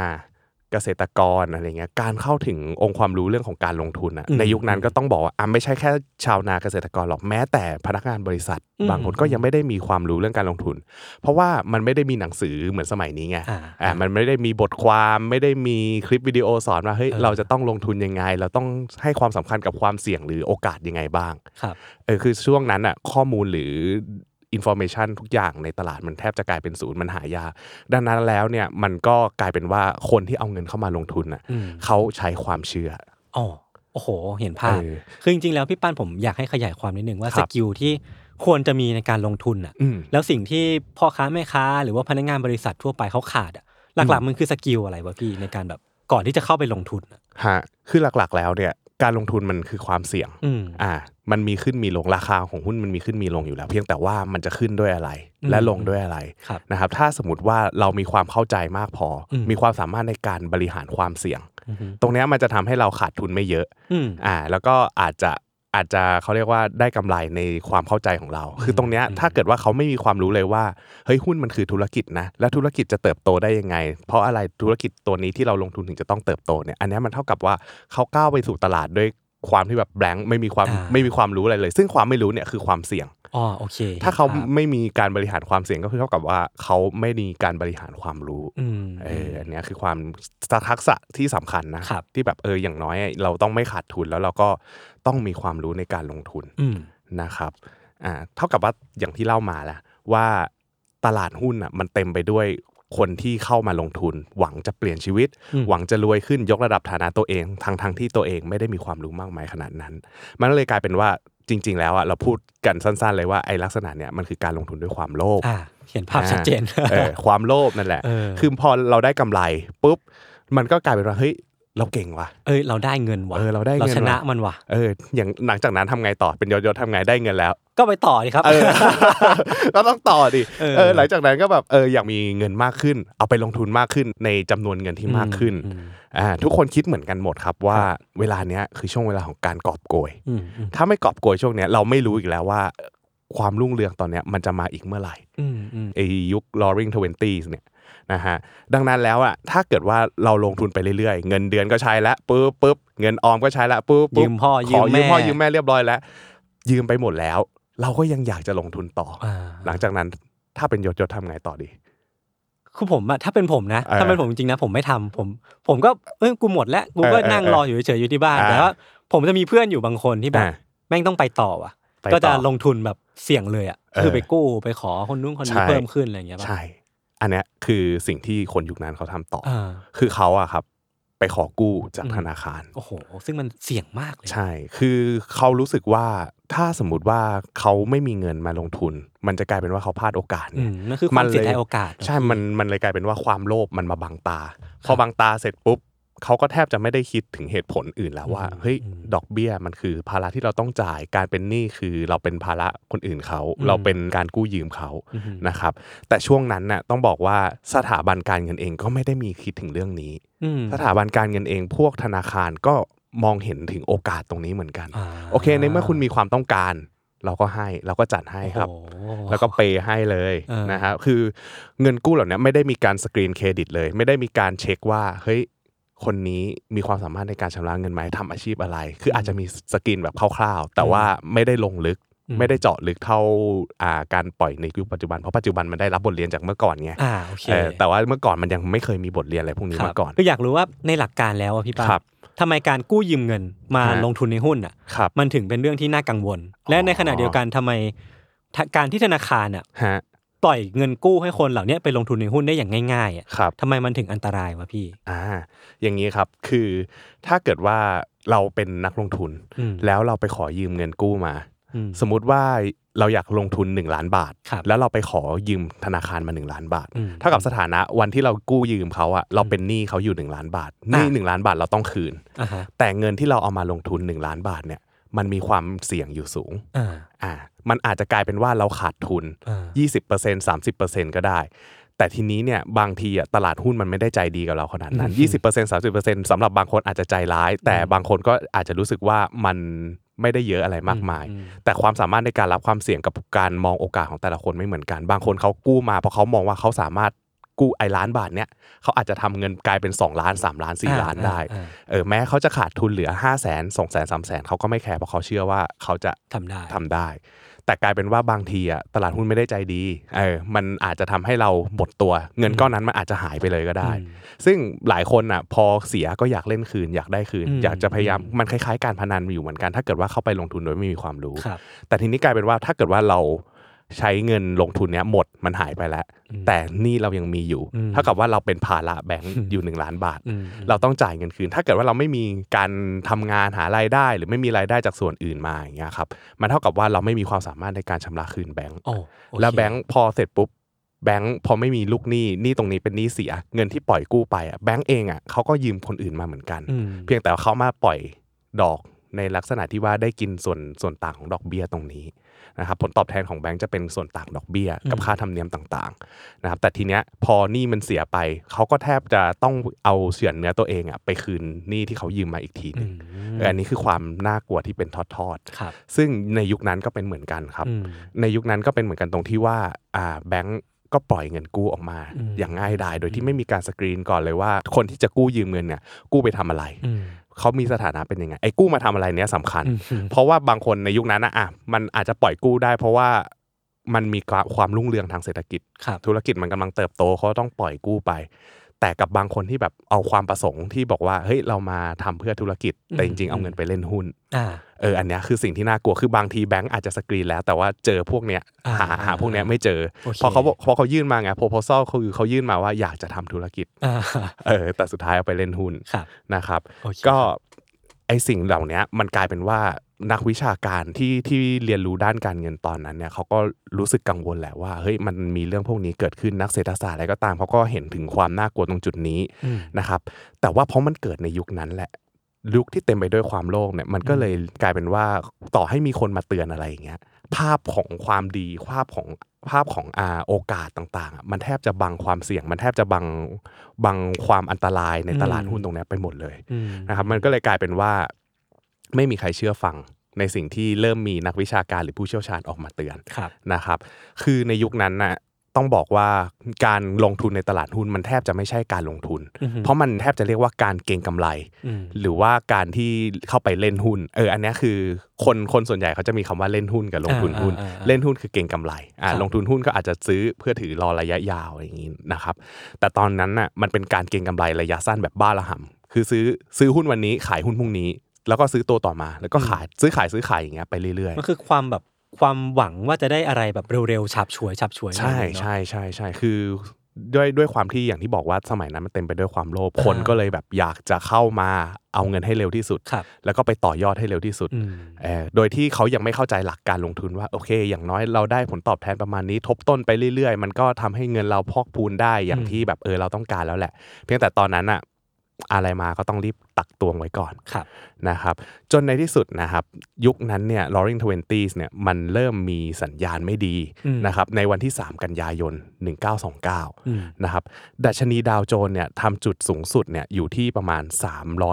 เกษตรกรอะไรเงี้ยการเข้าถึงองค์ความรู้เรื่องของการลงทุนอะอืมในยุคนั้นก็ต้องบอกว่าอะไม่ใช่แค่ชาวนาเกษตรกรหรอกแม้แต่พนักงานบริษัทอืมบางคนก็ยังไม่ได้มีความรู้เรื่องการลงทุน เพราะว่ามันไม่ได้มีหนังสือเหมือนสมัยนี้ไงอ่าอ่ามันไม่ได้มีบทความไม่ได้มีคลิปวิดีโอสอนว่าเฮ้ยเออเราจะต้องลงทุนยังไง เราต้องให้ความสำคัญกับความเสี่ยงหรือโอกาสยังไงบ้างครับเออคือช่วงนั้นอะข้อมูลหรือ อินโฟ a t ชันทุกอย่างในตลาดมันแทบจะกลายเป็นศูนย์มันหายากดังนั้นแล้วเนี่ยมันก็กลายเป็นว่าคนที่เอาเงินเข้ามาลงทุนอะอืมเขาใช้ความเชื่ออ๋อโอ้โห เห็นภาพเออคือจริงๆ แล้วพี่ปั้นผมอยากให้ขยายความนิดนึงว่าครับ skill ที่ควรจะมีในการลงทุนอะอืมแล้วสิ่งที่พ่อค้าแม่ค้า หรือว่าพนักงานบริษัททั่วไปเขาขาดอะ หลักๆมันคือสกิลอะไรวะพี่ในการแบบก่อนที่จะเข้าไปลงทุนอะฮะ คือหลักๆ แล้วเนี่ย การลงทุนมันคือความเสี่ยงอืมอ่า มันมีขึ้นมีลงราคาของหุ้นมันมีขึ้นมีลงอยู่แล้ว เพียงแต่ว่ามันจะขึ้นด้วยอะไรอืมและลงด้วยอะไรครับนะครับ ถ้าสมมติว่าเรามีความเข้าใจมากพออมมีความสามารถในการบริหารความเสี่ยงอือฮึตรงเนี้ยมันจะทำให้เราขาดทุนไม่เยอะอืมอ่า แล้วก็อาจจะ อาจจะเขาเรียกว่าได้กำไรในความเข้าใจของเรา คือตรงเนี้ยอืมถ้าเกิดว่าเขาไม่มีความรู้เลยว่าเฮ้ยหุ้นมันคือธุรกิจนะแล้วธุรกิจจะเติบโตได้ยังไง เพราะอะไรธุรกิจตัวนี้ที่เราลงทุนถึงจะต้องเติบโตเนี่ยอันเนี้ยมันเท่ากับว่าเขาก้าวไปสู่ตลาดด้วยความที่แบบแบงค์ไม่มีความอ่าไม่มีความรู้อะไรเลย ซึ่งความไม่รู้เนี่ยคือความเสี่ยงอ๋อโอเค ถ้าเขาห็นภพไม่มีการบริหารความเสี่ยงก็คือเท่ากับว่าเขาไม่มีการบริหารความรู้อืมเอออันเนี้ยคือความทักษะที่สำคัญนะครับที่แบบเอออย่างน้อยเราต้องไม่ขาดทุนแล้วเราก็ ต้องมีความรู้ในการลงทุนอืมนะครับอ่าเท่ากับว่าอย่างที่เล่ามาแหละว่าตลาดหุ้นอะมันเต็มไปด้วยคนที่เข้ามาลงทุน หวังจะเปลี่ยนชีวิตอืมหวังจะรวยขึ้นยกระดับฐานะตัวเองทั้งทั้งที่ตัวเองไม่ได้มีความรู้มากมายขนาดนั้น มันก็เลยกลายเป็นว่าจริง ๆ แล้วอะเราพูดกันสั้น ๆ เลยว่าไอ้ลักษณะเนี้ยมันคือการลงทุนด้วยความโลภอ่าเห็นภาพชัดเจนเออความโลภนั่นแหละเออคือพอเราได้กำไรปุ๊บมันก็กลายเป็นว่าเฮ้ย เราเก่งว่ะ เอ้ยเราได้เงินว่ะเออเราได้เงินเราชนะว่ะมันว่ะเอออย่างหลังจากนั้นทำไงต่อเป็นยศยศทำไงได้เงินแล้ว ก็ไปต่อดีครับเออก็ต้องต่อดิเออเออหลังจากนั้นก็แบบเอออยากมีเงินมากขึ้น เอาไปลงทุนมากขึ้นในจำนวนเงินที่มากขึ้นอืมอ่าทุกคนคิดเหมือนกันหมดครับว่าเวลาเนี้ยคือช่วงเวลาของการกอบโกยอืมอืมถ้าไม่กอบโกยช่วงเนี้ยเราไม่รู้อีกแล้วว่าความรุ่งเรืองตอนเนี้ยมันจะมาอีกเมื่อไหร่อืมอืมไอยุค roaring twenties เนี่ย นะฮะดังนั้นแล้วอะถ้าเกิดว่าเราลงทุนไปเรื่อยๆ เงินเดือนก็ใช้แล้วปุ๊บปุ๊บเงินออมก็ใช้แล้วปุ๊บปุ๊บยืมพ่อขยืมยืมพ่อแม่ยืมแม่เรียบร้อยแล้ว ยืมไปหมดแล้ว เราก็ยังอยากจะลงทุนต่อออ่าหลังจากนั้นถ้าเป็นยศยศทำไงต่อดีคือผมอะถ้าเป็นผมนะเออถ้าเป็นผมจริงๆนะผมไม่ทำผม ผมก็เอ้ยกูหมดแล้วกูก็เออเออนั่งรออยู่เฉยๆอยู่ที่บ้านอ่าแต่ว่าผมจะมีเพื่อนอยู่บางคนที่แบบอ่าแม่งต้องไปต่อว่ะไปต่อก็จะลงทุนแบบเสี่ยงเลยอะเออคือไปกู้ไปขอคนนู้นคนนี้ใช่เพิ่มขึ้นอะไรอย่างเงี้ยป่ะใช่ อันเนี้ยคือสิ่งที่คนยุคนั้นเขาทำต่อออ่าคือเขาอะครับ ไปขอกู้จากอืมธนาคาร โอ้โห ซึ่งมันเสี่ยงมากเลย ใช่ คือเขารู้สึกว่าถ้าสมมติว่าเขาไม่มีเงินมาลงทุน มันจะกลายเป็นว่าเขาพลาดโอกาสอืไงมนั่นคือความเสียดายโอกาส ใช่ มันมันเลยกลายเป็นว่าความโลภมันมาบังตา พอบังตาเสร็จปุ๊บ เขาก็แทบจะไม่ได้คิดถึงเหตุผลอื่นแล้วว่าอืมเฮ้ยอืมดอกเบี้ยมันคือภาระที่เราต้องจ่ายการเป็นหนี้คือเราเป็นภาระคนอื่นเขาอืมเราเป็นการกู้ยืมเขาอืมนะครับแต่ช่วงนั้นน่ะต้องบอกว่าสถาบันการเงินเองก็ไม่ได้มีคิดถึงเรื่องนี้อืมสถาบันการเงินเองพวกธนาคารก็มองเห็นถึงโอกาสตรงนี้เหมือนกันอ่าโอเค ในเมื่อคุณมีความต้องการ เราก็ให้เราก็จัดให้ครับโอ้โหแล้วก็เปย์ให้เลยเออนะครับคือเงินกู้เหล่านี้ไม่ได้มีการสกรีนเครดิตเลย ไม่ได้มีการเช็คว่าเฮ้ย คนนี้มีความสามารถในการชำระเงินไหมทำอาชีพอะไร คืออาจจะมีสกรีนแบบคร่าวๆ แต่ว่าไม่ได้ลงลึกอืมไม่ได้เจาะลึกเท่าอ่าการปล่อยในยุคปัจจุบันเพราะปัจจุบันมันได้รับบทเรียนจากเมื่อก่อนไงอ่าโอเคเออแต่ว่าเมื่อก่อนมันยังไม่เคยมีบทเรียนอะไรพวกนี้ครับมาก่อนคืออยากรู้ว่าในหลักการแล้วอะพี่ป้าครับทำไมการกู้ยืมเงินมาฮะลงทุนในหุ้นอะครับมันถึงเป็นเรื่องที่น่ากังวล และในขณะเดียวกันทำไมถ้าการที่ธนาคารอะฮะ ปล่อยเงินกู้ให้คนเหล่านี้ไปลงทุนในหุ้นได้อย่างง่ายๆอะครับทำไมมันถึงอันตรายวะพี่อ่าอย่างนี้ครับคือถ้าเกิดว่าเราเป็นนักลงทุนอืมแล้วเราไปขอยืมเงินกู้มาอืมสมมุติว่าเราอยากลงทุน 1 ล้านบาทครับแล้วเราไปขอยืมธนาคารมา 1 ล้านบาทอืมเท่ากับสถานะวันที่เรากู้ยืมเขาอะเราเป็นหนี้เขาอยู่ 1 ล้านบาทหนี้อะหนึ่งล้านบาทเราต้องคืนอ่าฮะแต่เงินที่เราเอามาลงทุน 1 ล้านบาทเนี่ย มันมีความเสี่ยงอยู่สูงอ่าอ่ามันอาจจะกลายเป็นว่าเราขาดทุนอ่า20% 30%ก็ได้ แต่ทีนี้เนี่ยบางทีอะตลาดหุ้นมันไม่ได้ใจดีกับเราขนาดนั้นอืม20% 30%สำหรับบางคนอาจจะใจร้าย แต่บางคนก็อาจจะรู้สึกว่ามันไม่ได้เยอะอะไรมากมายอืมแต่ความสามารถในการรับความเสี่ยงกับการมองโอกาสของแต่ละคนไม่เหมือนกัน บางคนเขากู้มาเพราะเขามองว่าเขาสามารถ กู้ไอ้ล้านบาทเนี่ยเขาอาจจะทำเงินกลายเป็น 2 ล้าน 3 ล้าน 4 ล้านได้อ่าเออแม้เขาจะขาดทุนเหลือ 5 0 0 0 0 0 2 0 0 0 0 3 0 0 0เขาก็ไม่แคร์เพราะเขาเชื่อว่าเขาจะทำได้ทำได้ แต่กลายเป็นว่าบางทีอะตลาดหุ้นไม่ได้ใจดีเออมันอาจจะทำให้เราหมดตัว เงินก้อนนั้นมันอาจจะหายไปเลยก็ได้อืมซึ่งหลายคนอะพอเสียก็อยากเล่นคืน อยากได้คืนอืมอยากจะพยายามอืมมันคล้ายๆการพนันอยู่เหมือนกัน ถ้าเกิดว่าเข้าไปลงทุนโดยไม่มีความรู้ครับแต่ทีนี้กลายเป็นว่าถ้าเกิดว่าเรา ใช้เงินลงทุนเนี้ยหมดมันหายไปแล้วอืมแต่หนี่เรายังมีอยู่อืมเท่ากับว่าเราเป็นภาระแบงก์อืมอยู่หนึ่งล้านบาทอืมเราต้องจ่ายเงินคืน ถ้าเกิดว่าเราไม่มีการทำงานหารายได้ หรือไม่มีรายได้จากส่วนอื่นมาอย่างเงี้ยครับมันเท่ากับว่าเราไม่มีความสามารถในการชำระคืนแบงก์โอ้โอเคแล้วแบงก์พอเสร็จปุ๊บแบงก์พอไม่มีลูกหนี้หนี้ตรงนี้เป็นหนี้เสีย เงินที่ปล่อยกู้ไปอะแบงก์เองอะเขาก็ยืมคนอื่นมาเหมือนกันอืมเพียงแต่ว่าเขามาปล่อยดอกในลักษณะที่ว่าได้กินส่วนส่วนต่างของดอกเบี้ยตรงนี้ นะครับผลตอบแทนของแบงก์จะเป็นส่วนต่างดอกเบี้ย กับอืมค่าธรรมเนียมต่างๆนะครับแต่ทีเนี้ยพอหนี้มันเสียไป เขาก็แทบจะต้องเอาเฉือนเนื้อตัวเองอะไปคืนหนี้ที่เขายืมมาอีกทีหอืนึงมเอออันนี้คือความน่ากลัวที่เป็นทอดครับๆซึ่งในยุคนั้นก็เป็นเหมือนกันครับอืมในยุคนั้นก็เป็นเหมือนกันตรงที่ว่าอ่าแบงก์ก็ปล่อยเงินกู้ออกมาอืมอย่างง่ายดายโดยที่ไม่มีการสกรีนก่อนเลยว่า คนที่จะกู้ยืมเงินเนี่ยกู้ไปทำอะไรอืม เขามีสถานะเป็นยังไงไอ้กู้มาทำอะไรเนี้ยสำคัญอืมอืมเพราะว่าบางคนในยุคนั้นนะอะมันอาจจะปล่อยกู้ได้ เพราะว่ามันมีความรุ่งเรืองทางเศรษฐกิจครับธุรกิจมันกำลังเติบโตเขาต้องปล่อยกู้ไป แต่กับบางคนที่แบบเอาความประสงค์ที่บอกว่าเฮ้ยเรามาทำเพื่อธุรกิจ แต่จริงๆ เอาเงินไปเล่นหุ้นอ่าเอออันเนี้ยคือสิ่งที่น่ากลัวคือบางทีแบงก์อาจจะสกรีนแล้ว แต่ว่าเจอพวกเนี้ยอ่าหาหาพวกเนี้ยไม่เจอโอเคพอเขาบอกพอเขายื่นมาไง proposal คือเขายื่นมาว่าอยากจะทำธุรกิจอ่าเออแต่สุดท้ายเอาไปเล่นหุ้นครับนะครับโอเคก็ไอสิ่งเหล่าเนี้ยมันกลายเป็นว่า นักวิชาการที่ที่เรียนรู้ด้านการเงินตอนนั้นเนี่ยเขาก็รู้สึกกังวลแหละว่าเฮ้ยมันมีเรื่องพวกนี้เกิดขึ้นนักเศรษฐศาสตร์อะไรก็ตามเขาก็เห็นถึงความน่ากลัวตรงจุดนี้อืมนะครับ แต่ว่าเพราะมันเกิดในยุคนั้นแหละยุคที่เต็มไปด้วยความโลภเนี่ยมันก็เลยกลายเป็นว่าต่อให้มีคนมาเตือนอะไรอย่างเงี้ยภาพของความดีภาพของภาพของอาโอกาสต่างๆอะมันแทบจะบังความเสี่ยง มันแทบจะบังบังความอันตรายในตลาดอืมหุ้นตรงเนี้ยไปหมดเลยอืมนะครับมันก็เลยกลายเป็นว่า ไม่มีใครเชื่อฟังในสิ่งที่เริ่มมีนักวิชาการหรือผู้เชี่ยวชาญออกมาเตือนครับนะครับ คือในยุคนั้นน่ะต้องบอกว่าการลงทุนในตลาดหุ้นมันแทบจะไม่ใช่การลงทุนอือฮึเพราะมันแทบจะเรียกว่าการเก็งกำไรอืมหรือว่าการที่เข้าไปเล่นหุ้น เอออันเนี้ยคือคนคนส่วนใหญ่เขาจะมีคำว่าเล่นหุ้นกับลงทุนหุ้นอ่าอ่าอ่าเล่นหุ้นคือเก็งกำไรอ่าครับลงทุนหุ้นก็อาจจะซื้อเพื่อถือรอระยะยาวอย่างนี้นะครับ แต่ตอนนั้นน่ะมันเป็นการเก็งกำไรระยะสั้นแบบบ้าระห่ำคือซื้อซื้อหุ้นวันนี้ขายหุ้นพรุ่งนี้ แล้วก็ซื้อตัวต่อมา แล้วก็ขายซื้อขายซื้อขายอย่างเงี้ยไปเรื่อยมันคือความแบบความหวังว่าจะได้อะไรแบบเร็วๆฉับฉวยฉับฉวยๆใช่อะไรอย่างเงี้ยเนอะใช่ใช่ใช่คือด้วยด้วยความที่อย่างที่บอกว่าสมัยนั้นมันเต็มไปด้วยความโลภคนอ่าก็เลยแบบอยากจะเข้ามาเอาเงินให้เร็วที่สุดครับแล้วก็ไปต่อยอดให้เร็วที่สุดอืมเอ่อโดยที่เขายังไม่เข้าใจหลักการลงทุนว่าโอเค อย่างน้อยเราได้ผลตอบแทนประมาณนี้ ทบต้นไปเรื่อยๆ มันก็ทำให้เงินเราพอกพูนได้อย่างอืมที่แบบเออเราต้องการแล้วแหละ เพียงแต่ตอนนั้นอะ อะไรมาก็ต้องรีบตักตวงไว้ก่อนครับนะครับ จนในที่สุดนะครับยุคนั้นเนี่ย Roaring Twenties เนี่ยมันเริ่มมีสัญญาณไม่ดีอืมนะครับในวันที่ 3 กันยายนอืม1929นะครับดัชนีดาวโจนส์เนี่ยทำจุดสูงสุดเนี่ยอยู่ที่ประมาณ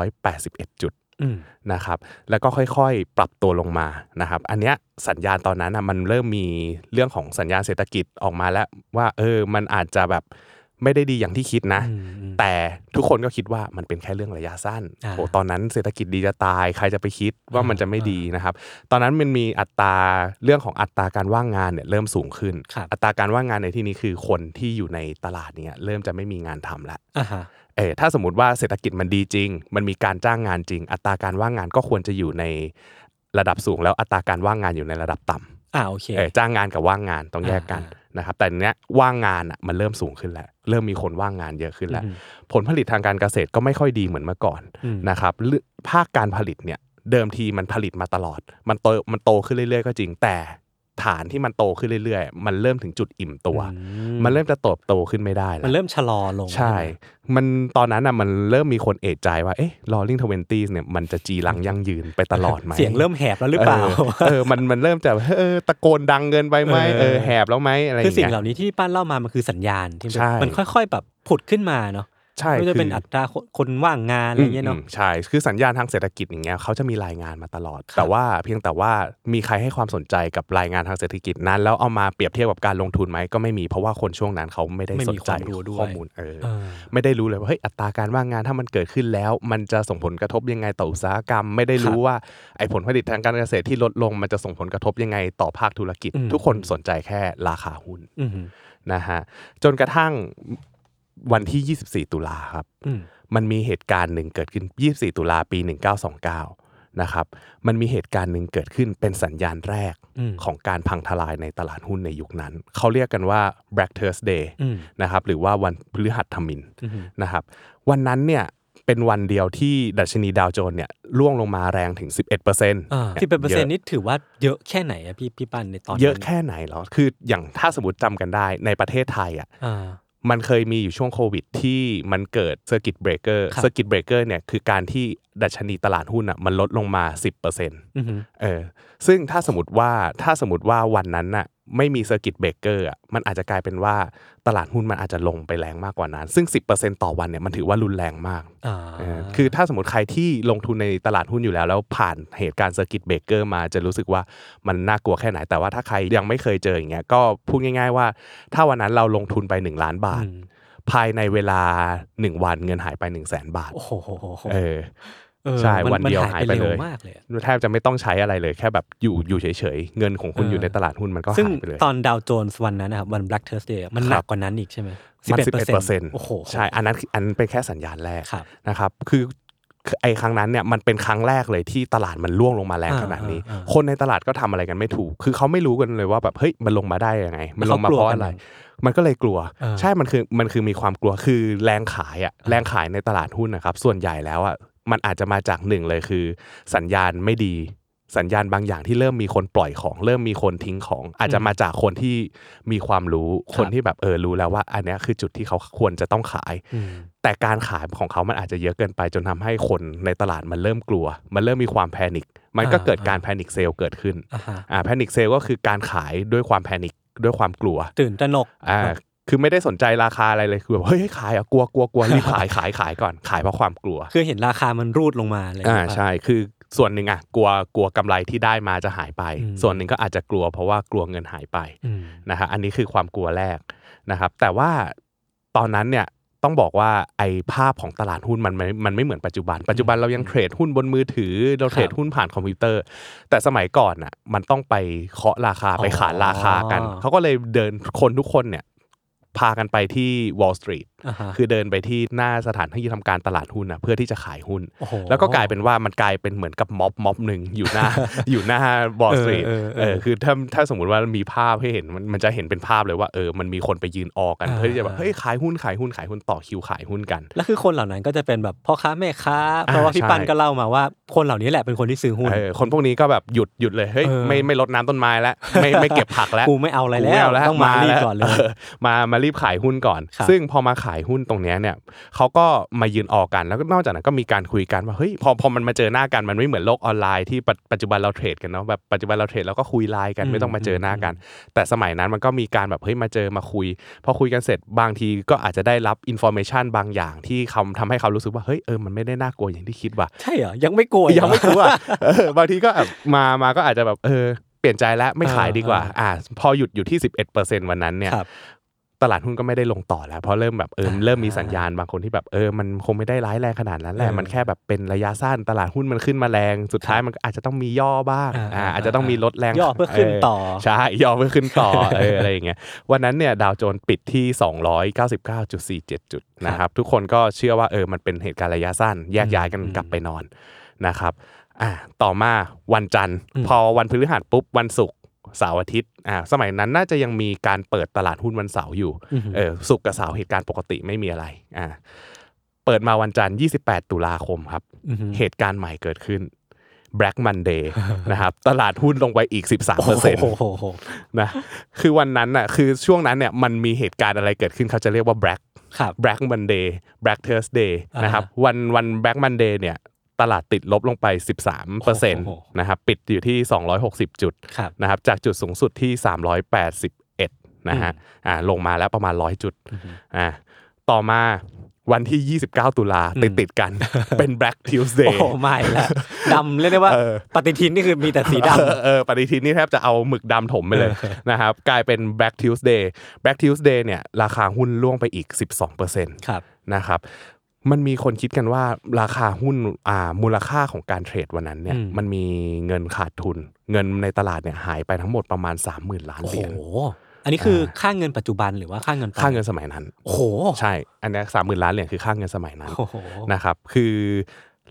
381 จุดอืมนะครับแล้วก็ค่อยๆ ปรับตัวลงมานะครับอันเนี้ยสัญญาณตอนนั้นอะมันเริ่มมีเรื่องของสัญญาณเศรษฐกิจออกมาแล้วว่าเออมันอาจจะแบบ ไม่ได้ดีอย่างที่คิดนะอืมอืมแต่ทุกคนก็คิดว่ามันเป็นแค่เรื่องระยะสั้นอ่าโหตอนนั้นเศรษฐกิจดีจะตาย ใครจะไปคิดว่าอ่ามัมันจะไม่ดีนะครับ ตอนนั้นมันมีอัตราเรื่องของอัตราการว่างงานเนี่ยเริ่มสูงขึ้นครับอัตราการว่างงานในที่นี้คือคนที่อยู่ในตลาดเนี่ยเริ่มจะไม่มีงานทำแล้วอ่าฮะเออถ้าสมมติว่าเศรษฐกิจมันดีจริง มันมีการจ้างงานจริง อัตราการว่างงานก็ควรจะอยู่ในระดับสูง แล้วอัตราการว่างงานอยู่ในระดับต่ำอ่าโอเคเออจ้างงานกับว่างงานต้องแยกกันอ่า นะครับแต่เนี้ยว่างงานอะมันเริ่มสูงขึ้นแล้ว เริ่มมีคนว่างงานเยอะขึ้นแล้วอืมผลผลิตทางการเกษตรก็ไม่ค่อยดีเหมือนเมื่อก่อนอืมนะครับเรื่องภาคการผลิตเนี่ยเดิมทีมันผลิตมาตลอด มันโตมันโตขึ้นเรื่อยๆก็จริงแต่ ฐานที่มันโตขึ้นเรื่อยๆ มันเริ่มถึงจุดอิ่มตัวอืมันเริ่มจะโตโตขึ้นไม่ได้แล้วมันเริ่มชะลอลง ใช่ไหมมันตอนนั้นอะมันเริ่มมีคนเอะใจว่าเอ๊ะ Rolling Twenties เนี่ยมันจะจีรังยั่งยืนไปตลอดไหมเสียงเริ่มแหบแล้วหรือเปล่าเออเออมันมันเริ่มจะเออตะโกนดังเกินไปไหมเออเออแหบแล้วไหมอะไรอคือย่างสิ่งเงี้ยเหล่านี้ที่ป้านเล่ามามันคือสัญญาณที่มันใช่มันค่อยๆแบบผุดขึ้นมาเนาะ ใช่ไม่ว่าจะเป็นคืออัตราคนคนว่างงานอะไรเงี้ยเนาะมใช่คือสัญญาณทางเศรษฐกิจอย่างเงี้ยเขาจะมีรายงานมาตลอดครับแต่ว่าเพียงแต่ว่ามีใครให้ความสนใจกับรายงานทางเศรษฐกิจนั้น แล้วเอามาเปรียบเทียบกับการลงทุนไหมก็ไม่มีเพราะว่าคนช่วงนั้นเขาไม่ได้ไม่สมีนใจความรู้ด้วยข้อมูลเออเออไม่ได้รู้เลยว่าเฮ้ยอัตราการว่างงานถ้ามันเกิดขึ้นแล้ว มันจะส่งผลกระทบยังไงต่ออุตสาหกรรม ไม่ได้รู้ว่าไอ้ผลผลิตทางการเกษตรที่ลดลงมันจะส่งผลกระทบยังไงต่อภาคธุรกิจอืมทุกคนสนใจแค่ราคาหุ้นอืมนะฮะจนกระทั่ง วันที่ 24 ตุลาครับอืมมันมีเหตุการณ์หนึ่งเกิดขึ้น 24 ตุลาปี 1929 นะครับ มันมีเหตุการณ์หนึ่งเกิดขึ้นเป็นสัญญาณแรกอืมของการพังทลายในตลาดหุ้นในยุคนั้น เขาเรียกกันว่า Black Thursday อืมนะครับ หรือว่าวันพฤหัสธมินอืมนะครับ วันนั้นเนี่ยเป็นวันเดียวที่ดัชนีดาวโจนส์เนี่ยร่วงลงมาแรงถึง 11%เปอร์เซ็นต์อ่าที่เป็นเปอร์เซ็นต์นี่ถือว่าเยอะแค่ไหนอะพี่พี่ปั้นในตอนนั้นเยอะแค่ไหนเหรอ คืออย่างถ้าสมมติจำกันได้ในประเทศไทยอะอ่า มันเคยมีอยู่ช่วงโควิดที่มันเกิด circuit breaker ครับ circuit breaker เนี่ยคือการที่ดัชนีตลาดหุ้นอะมันลดลงมา 10%อืมเออซึ่งถ้าสมมติว่าถ้าสมมติว่าวันนั้นน่ะ ไม่มี circuit breaker อะมันอาจจะกลายเป็นว่าตลาดหุ้นมันอาจจะลงไปแรงมากกว่านั้น ซึ่ง 10%ต่อวันเนี่ยมันถือว่ารุนแรงมากอ่าเออคือถ้าสมมติใครที่ลงทุนในตลาดหุ้นอยู่แล้ว แล้วผ่านเหตุการณ์ circuit breaker มาจะรู้สึกว่ามันน่ากลัวแค่ไหน แต่ว่าถ้าใครยังไม่เคยเจออย่างเงี้ยก็พูดง่าย ๆ ว่า ถ้าวันนั้นเราลงทุนไป 1 ล้านบาทอืมภายในเวลา 1 วันเงินหายไป 1 0 0 0 0แสนบาทโอ้โหเออเออ ใช่มัวันเดียวมัหายไปเลยร็วมากเลยอะแทบจะไม่ต้องใช้อะไรเลยแค่แบบอยู่อยู่เฉยๆ เงินของคุณเออออยู่ในตลาดหุ้นมันก็ซึ่งหายไปเลย ตอนดาวโจนส์วันนั้นนะครับวัน Black Thursday อะมันหนัครักบกว่านั้นอีกใช่ไหมมัน11% 11เปอร์เซ็นต์โอ้โหใช่อันนั้นคืออันนั้นเป็นแค่สัญญาณแรกครับนะครับคือคือไอ้ครั้งนั้นเนี่ยมันเป็นครั้งแรกเลยที่ตลาดมันร่วงลงมาแรงอ่าขนาดนี้อ่าอ่าคนในตลาดก็ทำอะไรกันไม่ถูก คือเขาไม่รู้กันเลยว่าแบบเฮ้ยมันลงมาได้ยังไง มันลงมาเขากลัวเพราะกันอะไรยังมันก็เลยกลัวเออใช่มันคือมันคือมีความกลัวคือแรงขายอะแรงขายในตลาดหุ้นนะครับส่วนใหญ่แล้วอะ มันอาจจะมาจากหนึ่งเลยคือ สัญญาณไม่ดีสัญญาณบางอย่างที่เริ่มมีคนปล่อยของ เริ่มมีคนทิ้งของ อาจจะมาจากคนที่มีความรู้คนที่แบบเออรู้แล้วว่า อันเนี้ยคือจุดที่เขาควรจะต้องขายอืมแต่การขายของเขามันอาจจะเยอะเกินไป จนทำให้คนในตลาดมันเริ่มกลัว มันเริ่มมีความ panic มันก็อ่าเกิดการ panic sell เกิดขึ้นอ่าฮะอ่า panic sell ก็คือการขายด้วยความ panic ด้วยความกลัว ตื่นตระหนกอ่า คือไม่ได้สนใจราคาอะไรเลยคือแบบเฮ้ยขายอะกลัวกลัวกลัวรีบขายขายขายก่อนขายเพราะความกลัว คือเห็นราคามันรูดลงมาอะไรอย่างอ่าเงี้ยใช่คือส่วนหนึ่งอะกลัวกลัวกำไรที่ได้มาจะหายไปอืมส่วนหนึ่งก็อาจจะกลัวเพราะว่ากลัวเงินหายไปอืมนะฮะอันนี้คือความกลัวแรกนะครับ แต่ว่าตอนนั้นเนี่ยต้องบอกว่าไอ้ภาพของตลาดหุ้นมันไม่มันไม่เหมือนปัจจุบัน ปัจจุบันเรายังเทรดหุ้นบนมือถือ เราเทรดหุ้นผ่านคอมพิวเตอร์ แต่สมัยก่อนอะมันต้องไปเคาะราคาไปขานราคากันอ๋อเขาก็เลยเดินคนทุกคนเนี่ย พากันไปที่ Wall Street คือเดินไปที่หน้าสถานที่ทำการตลาดหุ้นนะเพื่อที่จะขายหุ้นโอ้โหแล้วก็กลายเป็นว่ามันกลายเป็นเหมือนกับม็อบม็อบหนึ่งอยู่หน้าอยู่หน้า Wall เออ Street เออเออเออคือถ้าถ้าสมมติว่ามีภาพให้เห็นมันมันจะเห็นเป็นภาพเลยว่าเออมันมีคนไปยืนออกันอ่าเพื่อที่จะแบบเฮ้ยขายหุ้นขายหุ้นขายหุ้นต่อคิวขายหุ้นกัน แล้วคือคนเหล่านั้นก็จะเป็นแบบพ่อค้าแม่ค้าเพราะว่าพี่ใช่ปันก็เล่ามาว่าคนเหล่านี้แหละเป็นคนที่ซื้อหุ้นเออคนพวกนี้ก็แบบหยุดหยุดเลยเฮ้ยเออไม่ไม่ลดน้ำต้นไม้แล้วไม่ไม่เก็บผักแล้วกูไม่เอาอะไรกูแล้ม่วเาต้องมารีบก่อนเลยอมามารีบขายหุ้นก่อนครับซึ่งพอมาขายหุ้นตรงเนี้ยเนี่ยเขาก็มายืนออกกัน แล้วก็นอกจากนั้นก็มีการคุยกันว่าเฮ้ยพอพอมันมาเจอหน้ากันมันไม่เหมือนโลกออนไลน์ที่ปัจปัจจุบันเราเทรดกันเนาะแบบปัจจุบันเราเทรดเราก็คุยไลน์กันไม่ต้องมาเจอหน้ากัน แต่สมัยนั้นมันก็มีการแบบเฮ้ยมาเจอมาคุย พอคุยกันเสร็จบางทีก็อาจจะได้รับ information บางอย่างที่เขาทำให้เขารู้สึกว่าเฮ้ยเออมันไม่ได้น่ากลัวอย่างที่คิดว่ะใช่เหรอยังไม่กลัวอีกเหรอยังไม่กลัวเออบางทีก็แบบมามาก็อาจจะแบบเออเปลี่ยนใจแล้วไม่ขายดีกว่า อ่า พอหยุดอยู่ที่ 11%วันนั้นเนี่ยครับ ตลาดหุ้นก็ไม่ได้ลงต่อแล้ว เพราะเริ่มแบบเอออ่าเริ่มมีสัญญาณบางคนที่แบบเออมันคงไม่ได้ร้ายแรงขนาดนั้นแหละเออมันแค่แบบเป็นระยะสั้นตลาดหุ้นมันขึ้นมาแรงสุดท้ายมันก็อาจจะต้องมีย่อบ้างอ่าอ่าอ่าอาจจะต้องมีลดแรงย่อเพื่อขึ้นต่อใช่ย่อเพื่อขึ้นต่อเอออะไรอย่างเงี้ยวันนั้นเนี่ยดาวโจนส์ปิดที่ 299.47 จุดนะครับทุกคนก็เชื่อว่าเออมันเป็นเหตุการณ์ระยะสั้น แยกย้ายกันอืมกลับไปนอนนะครับอ่าต่อมาวันจันทร์อืมพอวันพฤหัสปุ๊บวันศุกร์ เสาร์อาทิตย์อ่าสมัยนั้นน่าจะยังมีการเปิดตลาดหุ้นวันเสาร์อยู่อือหือเออศุกร์กับเสาร์เหตุการณ์ปกติไม่มีอะไรอ่าเปิดมาวันจันทร์ 28 ตุลาคมครับอือหือเหตุการณ์ใหม่เกิดขึ้น Black Monday นะครับตลาดหุ้นลงไปอีก 13เปอร์เซ็นต์โอ้โหนะคือวันนั้นน่ะคือช่วงนั้นเนี่ยมันมีเหตุการณ์อะไรเกิดขึ้นเขาจะเรียกว่า Black ครับ Black Monday Black Thursday อ่าฮะนะครับวันวัน Black Monday เนี่ย ตลาดติดลบลงไป 13เปอร์เซ็นต์โอ้โหนะครับปิดอยู่ที่ 260 จุดครับนะครับจากจุดสูงสุดที่ 381 นะฮะอ่าลงมาแล้วประมาณ 100 จุดอ่าต่อมาวันที่ 29 ตุลาติดติดๆกันเป็น Black โอ้ Tuesday โหไม่ละดำเรียกได้ว่าเออปฏิทินนี่คือมีแต่สีดเออเออปฏิทินนี่แทบจะเอาหมึกดำถมไปเลยนะครับกลายเป็น Black Tuesday Black Tuesday เนี่ยราคาหุ้นล่วงไปอีก 12%ำครับนะครับ มันมีคนคิดกันว่าราคาหุ้นอ่ามูลค่าของการเทรดวันนั้นเนี่ยอืมมันมีเงินขาดทุน เงินในตลาดเนี่ยหายไปทั้งหมดประมาณ 30,000 ล้านโอ้เหโหรียญอันนี้คือค่าเงินปัจจุบันหรือว่าค่าเงินตอค่าเงินสมัยนั้นโอ้โหใช่ อันเนี้สามหมื่นล้านเหรียญคือค่าเงินสมัยนั้นโอ้โหนะครับคือ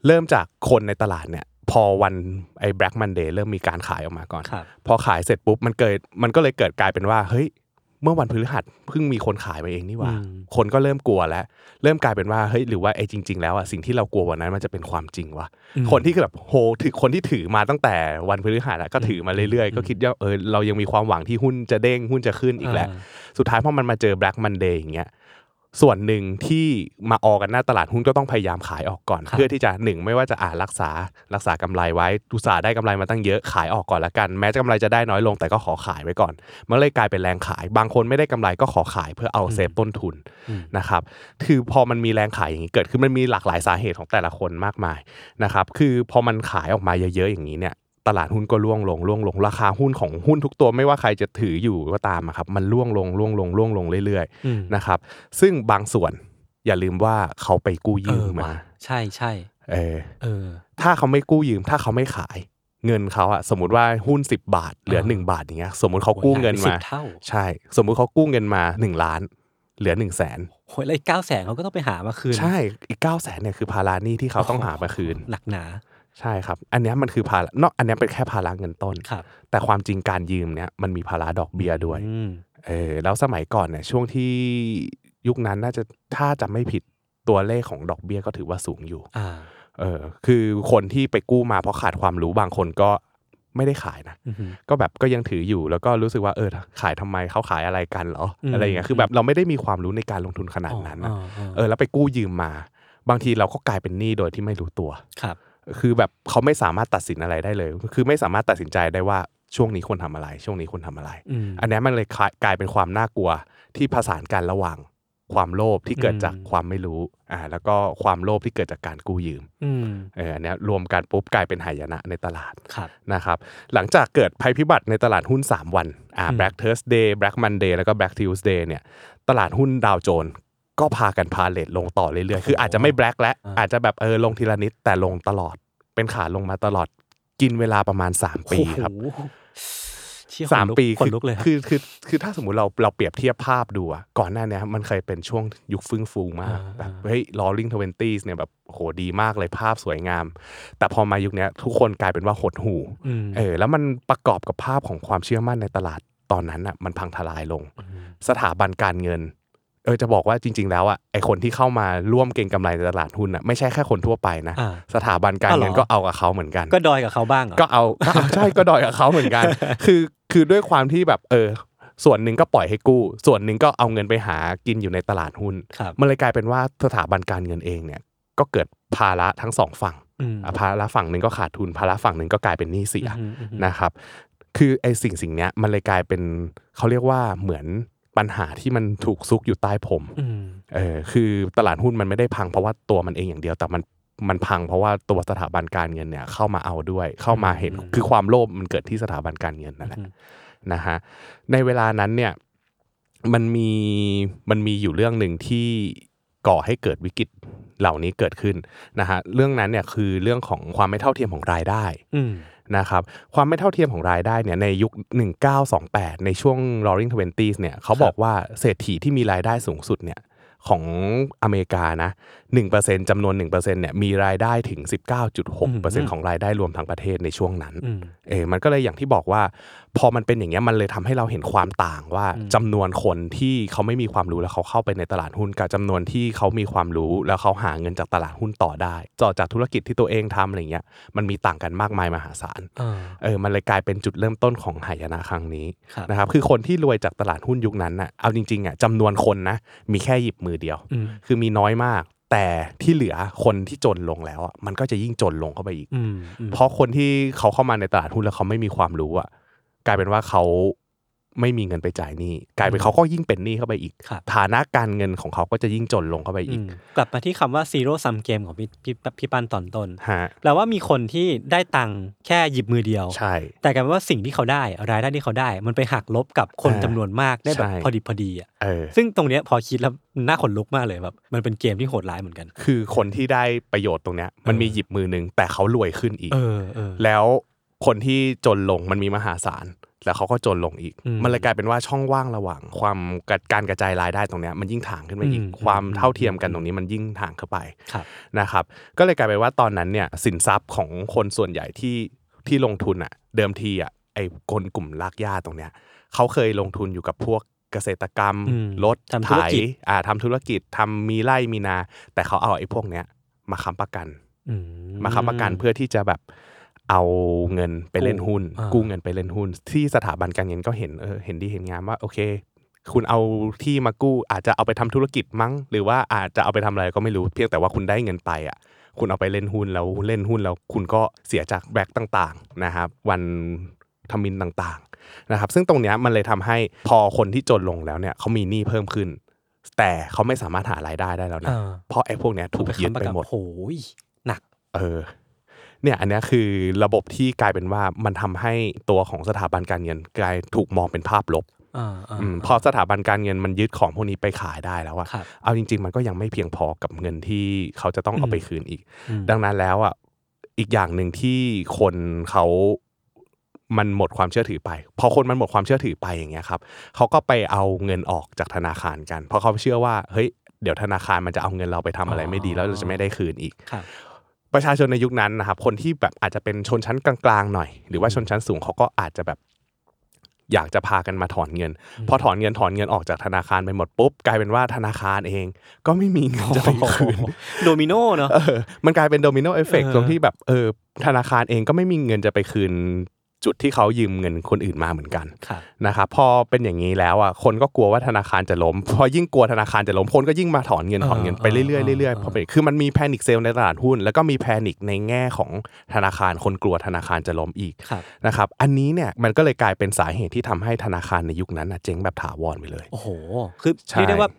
เริ่มจากคนในตลาดเนี่ยพอวันไอ้ Black Monday เริ่มมีการขายออกมาก่อนครับพอขายเสร็จปุ๊บมันเกิดมันก็เลยเกิดกลายเป็นว่าเฮ้ย เมื่อวันพฤหัสเพิ่งมีคนขายมาเองนี่หว่าอืมคนก็เริ่มกลัวแล้ว เริ่มกลายเป็นว่าเฮ้ยหรือว่าไอ้จริง ๆ แล้วอะสิ่งที่เรากลัววันนั้นมันจะเป็นความจริงวะคนที่คือแบบโหถือคนที่ถือมาตั้งแต่วันพฤหัสอะก็ถือมาเรื่อยๆ ก็คิดว่าเออเรายังมีความหวังที่หุ้นจะเด้งหุ้นจะขึ้นอีกแหละอ่าสุดท้ายพอมันมาเจอ Black Monday อย่างเงี้ย ส่วนหนึ่งที่มาออกกันหน้าตลาดหุ้นก็ต้องพยายามขายออกก่อนครับเพื่อที่จะหนึ่งไม่ว่าจะอ่ารักษารักษากำไรไว้อุตสาห์ได้กำไรมาตั้งเยอะขายออกก่อนละกัน แม้จะกำไรจะได้น้อยลงแต่ก็ขอขายไว้ก่อนมันเลยกลายเป็นแรงขาย บางคนไม่ได้กำไรก็ขอขายเพื่อเอาเซฟต้นทุนนะครับคือพอมันมีแรงขายอย่างนี้เกิดขึ้นมันมีหลากหลายสาเหตุของแต่ละคนมากมายนะครับคือพอมันขายออกมาเยอะๆอย่างนี้เนี่ย ตลาดหุ้นก็ร่วงลงร่วงลงราคาหุ้นของหุ้นทุกตัวไม่ว่าใครจะถืออยู่ก็ตามอะครับมันร่วงลงร่วงลงร่วงลงเรื่อยอืมๆนะครับซึ่งบางส่วนอย่าลืมว่าเขาไปกู้เอยืมอมาว่ะใช่ใช่เออเออ ถ้าเขาไม่กู้ยืมถ้าเขาไม่ขายเงินเขาอะสมมติว่าหุ้น 10 บาท เหลืออ่า1บาทอย่างเงี้ยสมมุติเขากู้เงินโอ้ยหายไปมา10เท่าใช่ สมมุติเขากู้เงินมา 1 ล้าน เหลือ1นึ่งแสนโอ้ยแล้วอีกเก้าแสนเขาก็ต้องไปหามาคืน ใช่อีก9ก้าแสนเนี่ยคือภาระหนี้ที่เขาต้องหามาคืน หนักหนา ใช่ครับ อันเนี้ยมันคือภาระเนอกอันเนี้ยเป็นแค่ภาระเงินต้นครับแต่ความจริงการยืมเนี่ยมันมีภาระดอกเบี้ยด้วยอืมเออแล้วสมัยก่อนเนี่ยช่วงที่ยุคนั้นน่าจะถ้าจำไม่ผิดตัวเลขของดอกเบี้ยก็ถือว่าสูงอยู่อ่าเออคือคนที่ไปกู้มาเพราะขาดความรู้บางคนก็ไม่ได้ขายนะอือหือก็แบบก็ยังถืออยู่แล้วก็รู้สึกว่าเออขายทำไมเขาขายอะไรกันเหรออืมอะไรอย่างเงี้ยคือแบบเราไม่ได้มีความรู้ในการลงทุนขนาดนั้นนะอ๋ออ๋อเออแล้วไปกู้ยืมมา บางทีเราก็กลายเป็นหนี้โดยที่ไม่รู้ตัวครับ คือแบบเขาไม่สามารถตัดสินอะไรได้เลย คือไม่สามารถตัดสินใจได้ว่าช่วงนี้ควรทำอะไร ช่วงนี้ควรทำอะไรอืมอันเนี้ยมันเลยคล้ายกลายเป็นความน่ากลัวที่ผสานกันระหว่างความโลภที่เกิดจากอืมความไม่รู้อ่าแล้วก็ความโลภที่เกิดจากการกู้ยืมอืมเอออันเนี้ยรวมกันปุ๊บกลายเป็นหายนะในตลาดครับนะครับ หลังจากเกิดภัยพิบัติในตลาดหุ้น 3 วันอ่าอืม Black Thursday Black Monday แล้วก็ Black Tuesday เนี่ยตลาดหุ้นดาวโจนส์ ก็พากันพาเลทลงต่อเรื่อยๆ คืออาจจะไม่ Black แล้วอ่าอาจจะแบบเออลงทีละนิดแต่ลงตลอด เป็นขาลงมาตลอดกินเวลาประมาณ3ปีครับโอ้โหเชี่ยสามขนลุกปีขนลุกเลยครับคือคือคือถ้าสมมุติเราเราเปรียบเทียบภาพดูอะก่อนหน้าเนี้ยมันเคยเป็นช่วงยุคฟึ่งฟูมากอ่าแบบอ่าเฮ้ย rolling twenties เนี่ยแบบโหดีมากเลยภาพสวยงาม แต่พอมายุคเนี้ยทุกคนกลายเป็นว่าหดหูอืมเออแล้วมันประกอบกับภาพของความเชื่อมั่นในตลาดตอนนั้นอะมันพังทลายลง สถาบันการเงิน เออจะบอกว่าจริง ๆ แล้วอะไอคนที่เข้ามาร่วมเก็งกำไรในตลาดหุ้นอะไม่ใช่แค่คนทั่วไปนะอ่าสถาบันการเงินอ๋อเหรอก็เอากับเขาเหมือนกัน ก็ดอยกับเขาบ้างเหรอก็เอาก็เอาใช่ก็ดอยกับเขาเหมือนกัน คือคือด้วยความที่แบบเออส่วนหนึ่งก็ปล่อยให้กู้ ส่วนหนึ่งก็เอาเงินไปหากินอยู่ในตลาดหุ้นครับมันเลยกลายเป็นว่าสถาบันการเงินเองเนี่ย ก็เกิดภาระทั้งสองฝั่งอืมอะภาระฝั่งหนึ่งก็ขาดทุนภาระฝั่งหนึ่งก็กลายเป็นหนี้เสียอืมอืมอืมนะครับ คือไอ้สิ่งสิ่งเนี้ยมันเลยกลายเป็นเขาเรียกว่าเหมือน ปัญหาที่มันถูกซุกอยู่ใต้ผมอืมเออคือตลาดหุ้นมันไม่ได้พังเพราะว่าตัวมันเองอย่างเดียวแต่มันมันพังเพราะว่าตัวสถาบันการเงินเนี่ยเข้ามาเอาด้วยเข้ามาเห็นอืมคือความโลภมันเกิดที่สถาบันการเงินนั่นแหละอืมนะฮะในเวลานั้นเนี่ยมันมีมันมีอยู่เรื่องหนึ่งที่ก่อให้เกิดวิกฤตเหล่านี้เกิดขึ้นนะฮะเรื่องนั้นเนี่ยคือเรื่องของความไม่เท่าเทียมของรายได้อืม นะครับความไม่เท่าเทียมของรายได้เนี่ยในยุค 1928 ในช่วง Roaring Twenties เนี่ยเขาบอกว่าเศรษฐีที่มีรายได้สูงสุดเนี่ยของอเมริกานะ1%จำนวน1%เนี่ยมีรายได้ถึง 19.6%ของรายได้รวมทั้งประเทศในช่วงนั้นอืมเออมันก็เลยอย่างที่บอกว่าพอมันเป็นอย่างเงี้ยมันเลยทำให้เราเห็นความต่างว่าจำนวนคนที่เขาไม่มีความรู้แล้วเขาเข้าไปในตลาดหุ้นกับจำนวนที่เขามีความรู้แล้วเขาหาเงินจากตลาดหุ้นต่อได้ต่อจากธุรกิจที่ตัวเองทำอะไรเงี้ยมันมีต่างกันมากมายมหาศาลอ่าเออมันเลยกลายเป็นจุดเริ่มต้นของหายนะครั้งนี้ครับนะครับคือคนที่รวยจากตลาดหุ้นยุคนั้นน่ะเอาจริงๆอะจำนวนคนนะมีแค่หยิบมือเดียวอืมคือมีน้อยมากแต่ที่เหลือคนที่จนลงแล้วอะมันก็จะยิ่งจนลงเข้าไปอีกอืมอืมเพราะคนที่เขาเข้ามาในตลาดหุ้นแล้วเขาไม่มีความรู้อะ กลายเป็นว่าเขาไม่มีเงินไปจ่ายหนี้กลายเป็นเขาก็ยิ่งเป็นหนี้เข้าไปอีกครับฐานะการเงินของเขาก็จะยิ่งจนลงเข้าไปอือีกมกลับมาที่คำว่า zero sum game ของพี่พี่พี่ปั้นตอนต้นฮะแปลว่ามีคนที่ได้ตังค์แค่หยิบมือเดียวใช่ แต่กลายเป็นว่าสิ่งที่เขาได้รายได้ที่เขาได้ มันไปหักลบกับคนอ่าจำนวนมากได้แบบใช่พอดีพอดีอะเออซึ่งตรงเนี้ยพอคิดแล้วมันน่าขนลุกมากเลยแบบมันเป็นเกมที่โหดร้ายเหมือนกัน คือคนที่ได้ประโยชน์ตรงเนี้ยมันมีเออหยิบมือหนึ่งแต่เขารวยขึ้นอีกเออเออแล้ว คนที่จนลงมันมีมหาศาลแล้วเขาก็จนลงอีกอืมมันเลยกลายเป็นว่าช่องว่างระหว่าง ความการกระจายรายได้ตรงเนี้ยมันยิ่งถ่างขึ้นมาอีกอืมความอืมเท่าเทียมกันตรงนี้มันยิ่งถ่างเข้าไปครับนะครับ ก็เลยกลายเป็นว่าตอนนั้นเนี่ยสินทรัพย์ของคนส่วนใหญ่ที่ที่ลงทุนอะ เดิมทีอะไอ้คนกลุ่มลากย่าตรงเนี้ยเขาเคยลงทุนอยู่กับพวกเกษตรกรรมอืมรถทำไถธุรกิจอ่าทำธุรกิจทำมีไร่มีนา แต่เขาเอาไอ้พวกเนี้ยมาค้ำประกันอืมาค้ำประกันเพื่อที่จะแบบ เอาเงินไปเล่นหุ้นอ่ากู้เงินไปเล่นหุ้น ที่สถาบันการเงินก็เห็นเออเห็นดีเห็นงามว่าโอเค คุณเอาที่มากู้อาจจะเอาไปทำธุรกิจมั้ง หรือว่าอาจจะเอาไปทำอะไรก็ไม่รู้เพียงแต่ว่าคุณได้เงินไปอะคุณเอาไปเล่นหุ้นแล้วเล่นหุ้นแล้วคุณก็เสียจากแบล็กต่างๆนะครับวันทำมินต่างๆนะครับซึ่งตรงเนี้ยมันเลยทำให้พอคนที่จนลงแล้วเนี่ยเขามีหนี้เพิ่มขึ้น แต่เขาไม่สามารถหารายได้ได้แล้วนะอ่าเพราะไอ้พวกเนี้ยถูกไปยึดค้ำประไปกันหมดโหยหนัก เออ เนี่ยอันเนี้ยคือระบบที่กลายเป็นว่ามันทำให้ตัวของสถาบันการเงินกลายถูกมองเป็นภาพลบอ่าาอืมพอสถาบันการเงินมันยึดของพวกนี้ไปขายได้แล้วอะครับเอาจริง ๆ มันก็ยังไม่เพียงพอกับเงินที่เขาจะต้องเอาไปคืนอีกอืมดังนั้นแล้วอะอีกอย่างหนึ่งที่คนเขามันหมดความเชื่อถือไป พอคนมันหมดความเชื่อถือไปอย่างเงี้ยครับเขาก็ไปเอาเงินออกจากธนาคารกัน เพราะเขาเชื่อว่าเฮ้ยเดี๋ยวธนาคารมันจะเอาเงินเราไปทำอะไรไม่ดีแล้วเราจะไม่ได้คืนอีกครับ ประชาชนในยุคนั้นนะครับคนที่แบบอาจจะเป็นชนชั้นกลางๆหน่อย หรือว่าชนชั้นสูงเขาก็อาจจะแบบอยากจะพากันมาถอนเงิน พอถอนเงินถอนเงินออกจากธนาคารไปหมดปุ๊บกลายเป็นว่าธนาคารเอง ก็ไม่มีเงินจะไปคืนโดมิโนเนอะเออมันกลายเป็น domino effect เออตรงที่แบบเออธนาคารเองก็ไม่มีเงินจะไปคืน จุดที่เขายืมเงินคนอื่นมาเหมือนกันครับนะครับพอเป็นอย่างนี้แล้วอะคนก็กลัวว่าธนาคารจะล้ม พอยิ่งกลัวธนาคารจะล้มคนก็ยิ่งมาถอนเงินเออถอนเงินไปเรื่อยเออๆเรื่อยเออๆพอไปคือมันมี panic sell ในตลาดหุ้น แล้วก็มี panic ในแง่ของธนาคารคนกลัวธนาคารจะล้มอีกครับนะครับอันนี้เนี่ยมันก็เลยกลายเป็นสาเหตุที่ทำให้ธนาคารในยุคนั้นน่ะเจ๊งแบบถาวรไปเลยโอ้โหคือใช่เรียกได้ว่า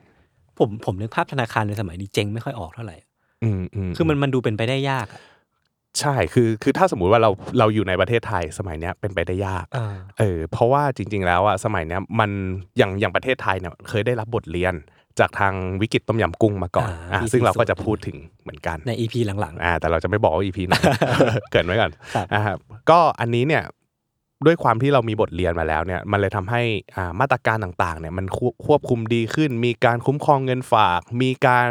ผมผมนึกภาพธนาคารในสมัยนี้เจ๊งไม่ค่อยออกเท่าไหร่อืมอืมคือมันมันดูเป็นไปได้ยากอะ ใช่คือคือถ้าสมมุติว่าเราเราอยู่ในประเทศไทยสมัยเนี้ยเป็นไปได้ยากอ่าเออเพราะว่าจริง ๆ แล้วอะสมัยเนี้ยมันอย่างอย่างประเทศไทยเนี่ยเคยได้รับบทเรียนจากทางวิกฤตต้มยำกุ้งมาก่อนอะซึ่งเราก็จะพูดถึงเหมือนกันในอีพีหลังอ่าแต่เราจะไม่บอกว่า EP ไหนเกรินไว้ก่อนครับนะครับก็อันนี้เนี่ยด้วยความที่เรามีบทเรียนมาแล้วเนี่ยมันเลยทำให้อ่ามาตรการต่างๆเนี่ยมันควควบคุมดีขึ้น มีการคุ้มครองเงินฝาก มีการ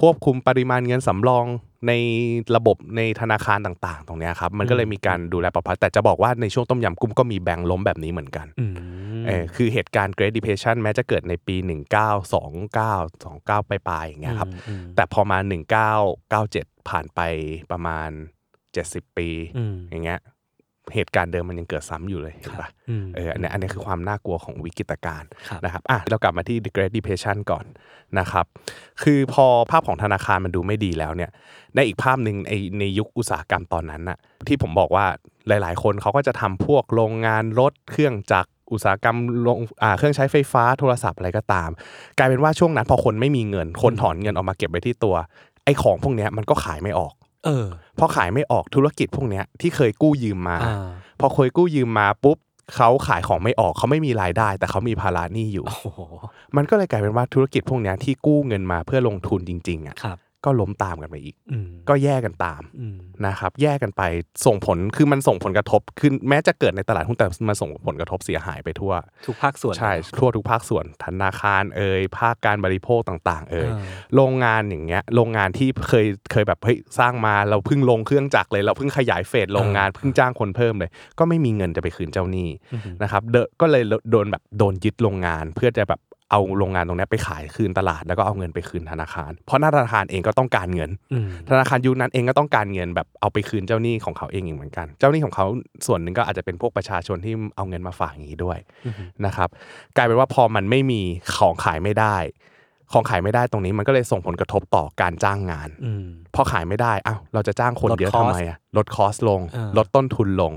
ควบคุมปริมาณเงินสำรอง ในระบบในธนาคารต่างๆ ตรงเนี้ยครับ มันก็เลยมีการดูแลปลอดภัยแต่จะบอกว่าในช่วงต้มยำกุ้งก็มีแบงค์ล้มแบบนี้เหมือนกันๆอืมเออคือเหตุการณ์ Great Depression แม้จะเกิดในปี 1929 29 ปลายๆอย่างเงี้ยครับอืมแต่พอมา 1997 ผ่านไปประมาณ 70 ปีอืมอย่างเงี้ย เหตุการณ์เดิมมันยังเกิดซ้ำอยู่เลยเห็นปะอืมเอออันเนี้ยอันเนี้ยคือความน่ากลัวของวิกฤตการณ์ครับนะครับอะเรากลับมาที่ The Great Depression ก่อนนะครับ คือพอภาพของธนาคารมันดูไม่ดีแล้วเนี่ยในอีกภาพหนึ่งในในยุคอุตสาหกรรมตอนนั้นน่ะที่ผมบอกว่าหลาย ๆ คนเขาก็จะทำพวกโรงงานรถเครื่องจักรอุตสาหกรรมโรงอ่าเครื่องใช้ไฟฟ้าโทรศัพท์อะไรก็ตาม กลายเป็นว่าช่วงนั้นพอคนไม่มีเงิน คนถอนเงินออกมาเก็บไว้ที่ตัวไอ้ของพวกเนี้ยมันก็ขายไม่ออก เออพอขายไม่ออกธุรกิจพวกเนี้ยที่เคยกู้ยืมมาอ่าพอเคยกู้ยืมมาปุ๊บเขาขายของไม่ออกเขาไม่มีรายได้ แต่เขามีภาระหนี้อยู่โอ้โหมันก็เลยกลายเป็นว่าธุรกิจพวกเนี้ยที่กู้เงินมาเพื่อลงทุนจริงๆอะครับ ก็ล้มตามกันไปอีกอืมก็แย่กันตามอืมนะครับ แย่กันไปส่งผลคือมันส่งผลกระทบคือแม้จะเกิดในตลาดหุ้นแต่มันส่งผลกระทบเสียหายไปทั่ว ทุกภาคส่วนใช่ทั่วทุกภาคส่วนธนาคารเอ่ยภาคการบริโภคต่าง ๆ เอ่ยอ่าโรงงานอย่างเงี้ยโรงงานที่เคยเคยแบบเฮ้ยสร้างมาเราเพิ่งลงเครื่องจักรเลย เราเพิ่งขยายเฟสโรงงานเพิ่งจ้างคนเพิ่มเลย ก็ไม่มีเงินจะไปคืนเจ้าหนี้อืมนะครับเดอะก็เลยโดนแบบโดนยึดโรงงานเพื่อจะแบบ เอาโรงงานตรงเนี้ยไปขายคืนตลาดแล้วก็เอาเงินไปคืนธนาคาร เพราะหน้าธนาคารเองก็ต้องการเงินอืมธนาคารยุคนั้นเองก็ต้องการเงินแบบเอาไปคืนเจ้าหนี้ของเขาเองอีกเหมือนกัน เจ้าหนี้ของเขาส่วนหนึ่งก็อาจจะเป็นพวกประชาชนที่เอาเงินมาฝากอย่างนี้ด้วยอืมนะครับกลายเป็นว่าพอมันไม่มีของขายไม่ได้ ของขายไม่ได้ตรงนี้มันก็เลยส่งผลกระทบต่อการจ้างงานอืมพอขายไม่ได้อ้าวเราจะจ้างคนลดเยอะ cost ทำไมอะลดคอสลงอ่าลดต้นทุนลง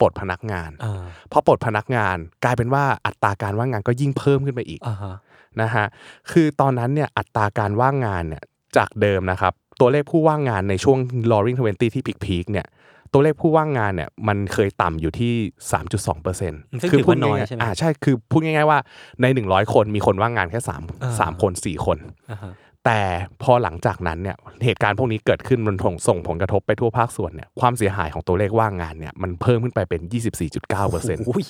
ปลดพนักงานอ่าพอปลดพนักงานกลายเป็นว่าอัตราการว่างงานก็ยิ่งเพิ่มขึ้นไปอีกอ่าฮะนะฮะคือตอนนั้นเนี่ยอัตราการว่างงานเนี่ยจากเดิมนะครับ ตัวเลขผู้ว่างงานในช่วง Roaring 20ที่พีคๆเนี่ยตัวเลขผู้ว่างงานเนี่ยมันเคยต่ำอยู่ที่ 3.2เปอร์เซ็นต์ซึ่งถือว่าน้อยใช่ไหมอ่าใช่คือพูดง่ายๆว่าใน 100 คนมีคนว่างงานแค่อ่า3 3คน 4 คนอ่าฮะ แต่พอหลังจากนั้นเนี่ยเหตุการณ์พวกนี้เกิดขึ้นมันส่งผลกระทบไปทั่วภาคส่วนเนี่ยความเสียหายของตัวเลขว่างงานเนี่ยมันเพิ่มขึ้นไปเป็น 24.9เปอร์เซ็นต์โอ้ย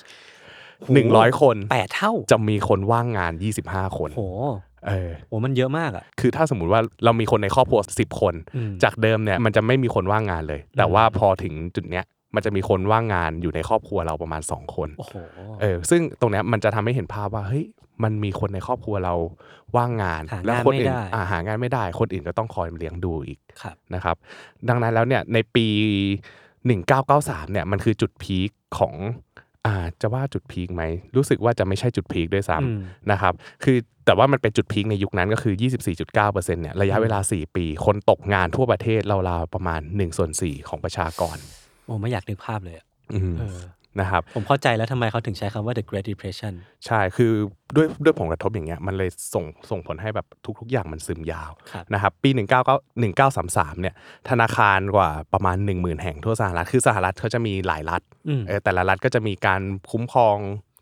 หนึ่งร้อยคนแปดเท่าจะมีคนว่างงาน 25 คนโหเออโหมันเยอะมากอะคือถ้าสมมุติว่าเรามีคนในครอบครัว10คนอืมจากเดิมเนี่ยมันจะไม่มีคนว่างงานเลย แต่ว่าพอถึงจุดเนี้ยมันจะมีคนว่างงานอยู่ในครอบครัวเราประมาณ 2 คนโอ้โหเออ ซึ่งตรงเนี้ยมันจะทำให้เห็นภาพว่า เฮ้ย มันมีคนในครอบครัวเราว่างงานหางานแล้วคนอื่นไม่ได้อ่าหางานไม่ได้ คนอื่นก็ต้องคอยเลี้ยงดูอีกครับนะครับ ดังนั้นแล้วเนี่ยในปี 1993เนี่ยมันคือจุดพีคของอ่าจะว่าจุดพีคไหมรู้สึกว่าจะไม่ใช่จุดพีคด้วยซ้อืมำนะครับคือแต่ว่ามันเป็นจุดพีคในยุคนั้นก็คือ 24.9%เนี่ยระยะเวลา 4 ปี คนตกงานทั่วประเทศราวๆประมาณ1ส่วน4ของประชากรโอ้ไม่อยากนึกภาพเลยอะอืมเออ นะครับผมเข้าใจแล้วทำไมเขาถึงใช้คำว่า the Great Depression ใช่คือด้วยด้วยผลกระทบอย่างเงี้ยมันเลยส่งส่งผลให้แบบทุก ๆ อย่างมันซึมยาวครับนะครับปี19 1933เนี่ยธนาคารกว่าประมาณ 10,000 แห่งทั่วสหรัฐคือสหรัฐเขาจะมีหลายรัฐอืมเออแต่ละรัฐก็จะมีการคุ้มครอง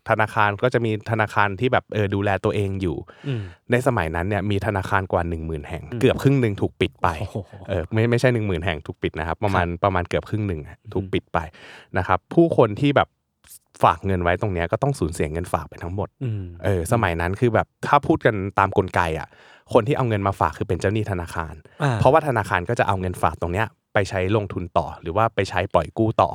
ธนาคารก็จะมีธนาคารที่แบบเออดูแลตัวเองอยู่อืมในสมัยนั้นเนี่ยมีธนาคารกว่า 1 0,000 แห่ง เกือบครึ่งหนึ่งถูกปิดไปโอ้โหเออไม่ไม่ใช่ 1 0,000 แห่งถูกปิดนะครับ ประมาณประมาณเกือบครึ่งหนึ่งอะถูกปิดไปนะครับ ผู้คนที่แบบฝากเงินไว้ตรงเนี้ยก็ต้องสูญเสียเงินฝากไปทั้งหมดอืมเออสมัยนั้นคือแบบถ้าพูดกันตามกลไกอะ คนที่เอาเงินมาฝากคือเป็นเจ้าหนี้ธนาคารอ่เพราะว่าธนาคารก็จะเอาเงินฝากตรงเนี้ยไปใช้ลงทุนต่อ หรือว่าไปใช้ปล่อยกู้ต่อ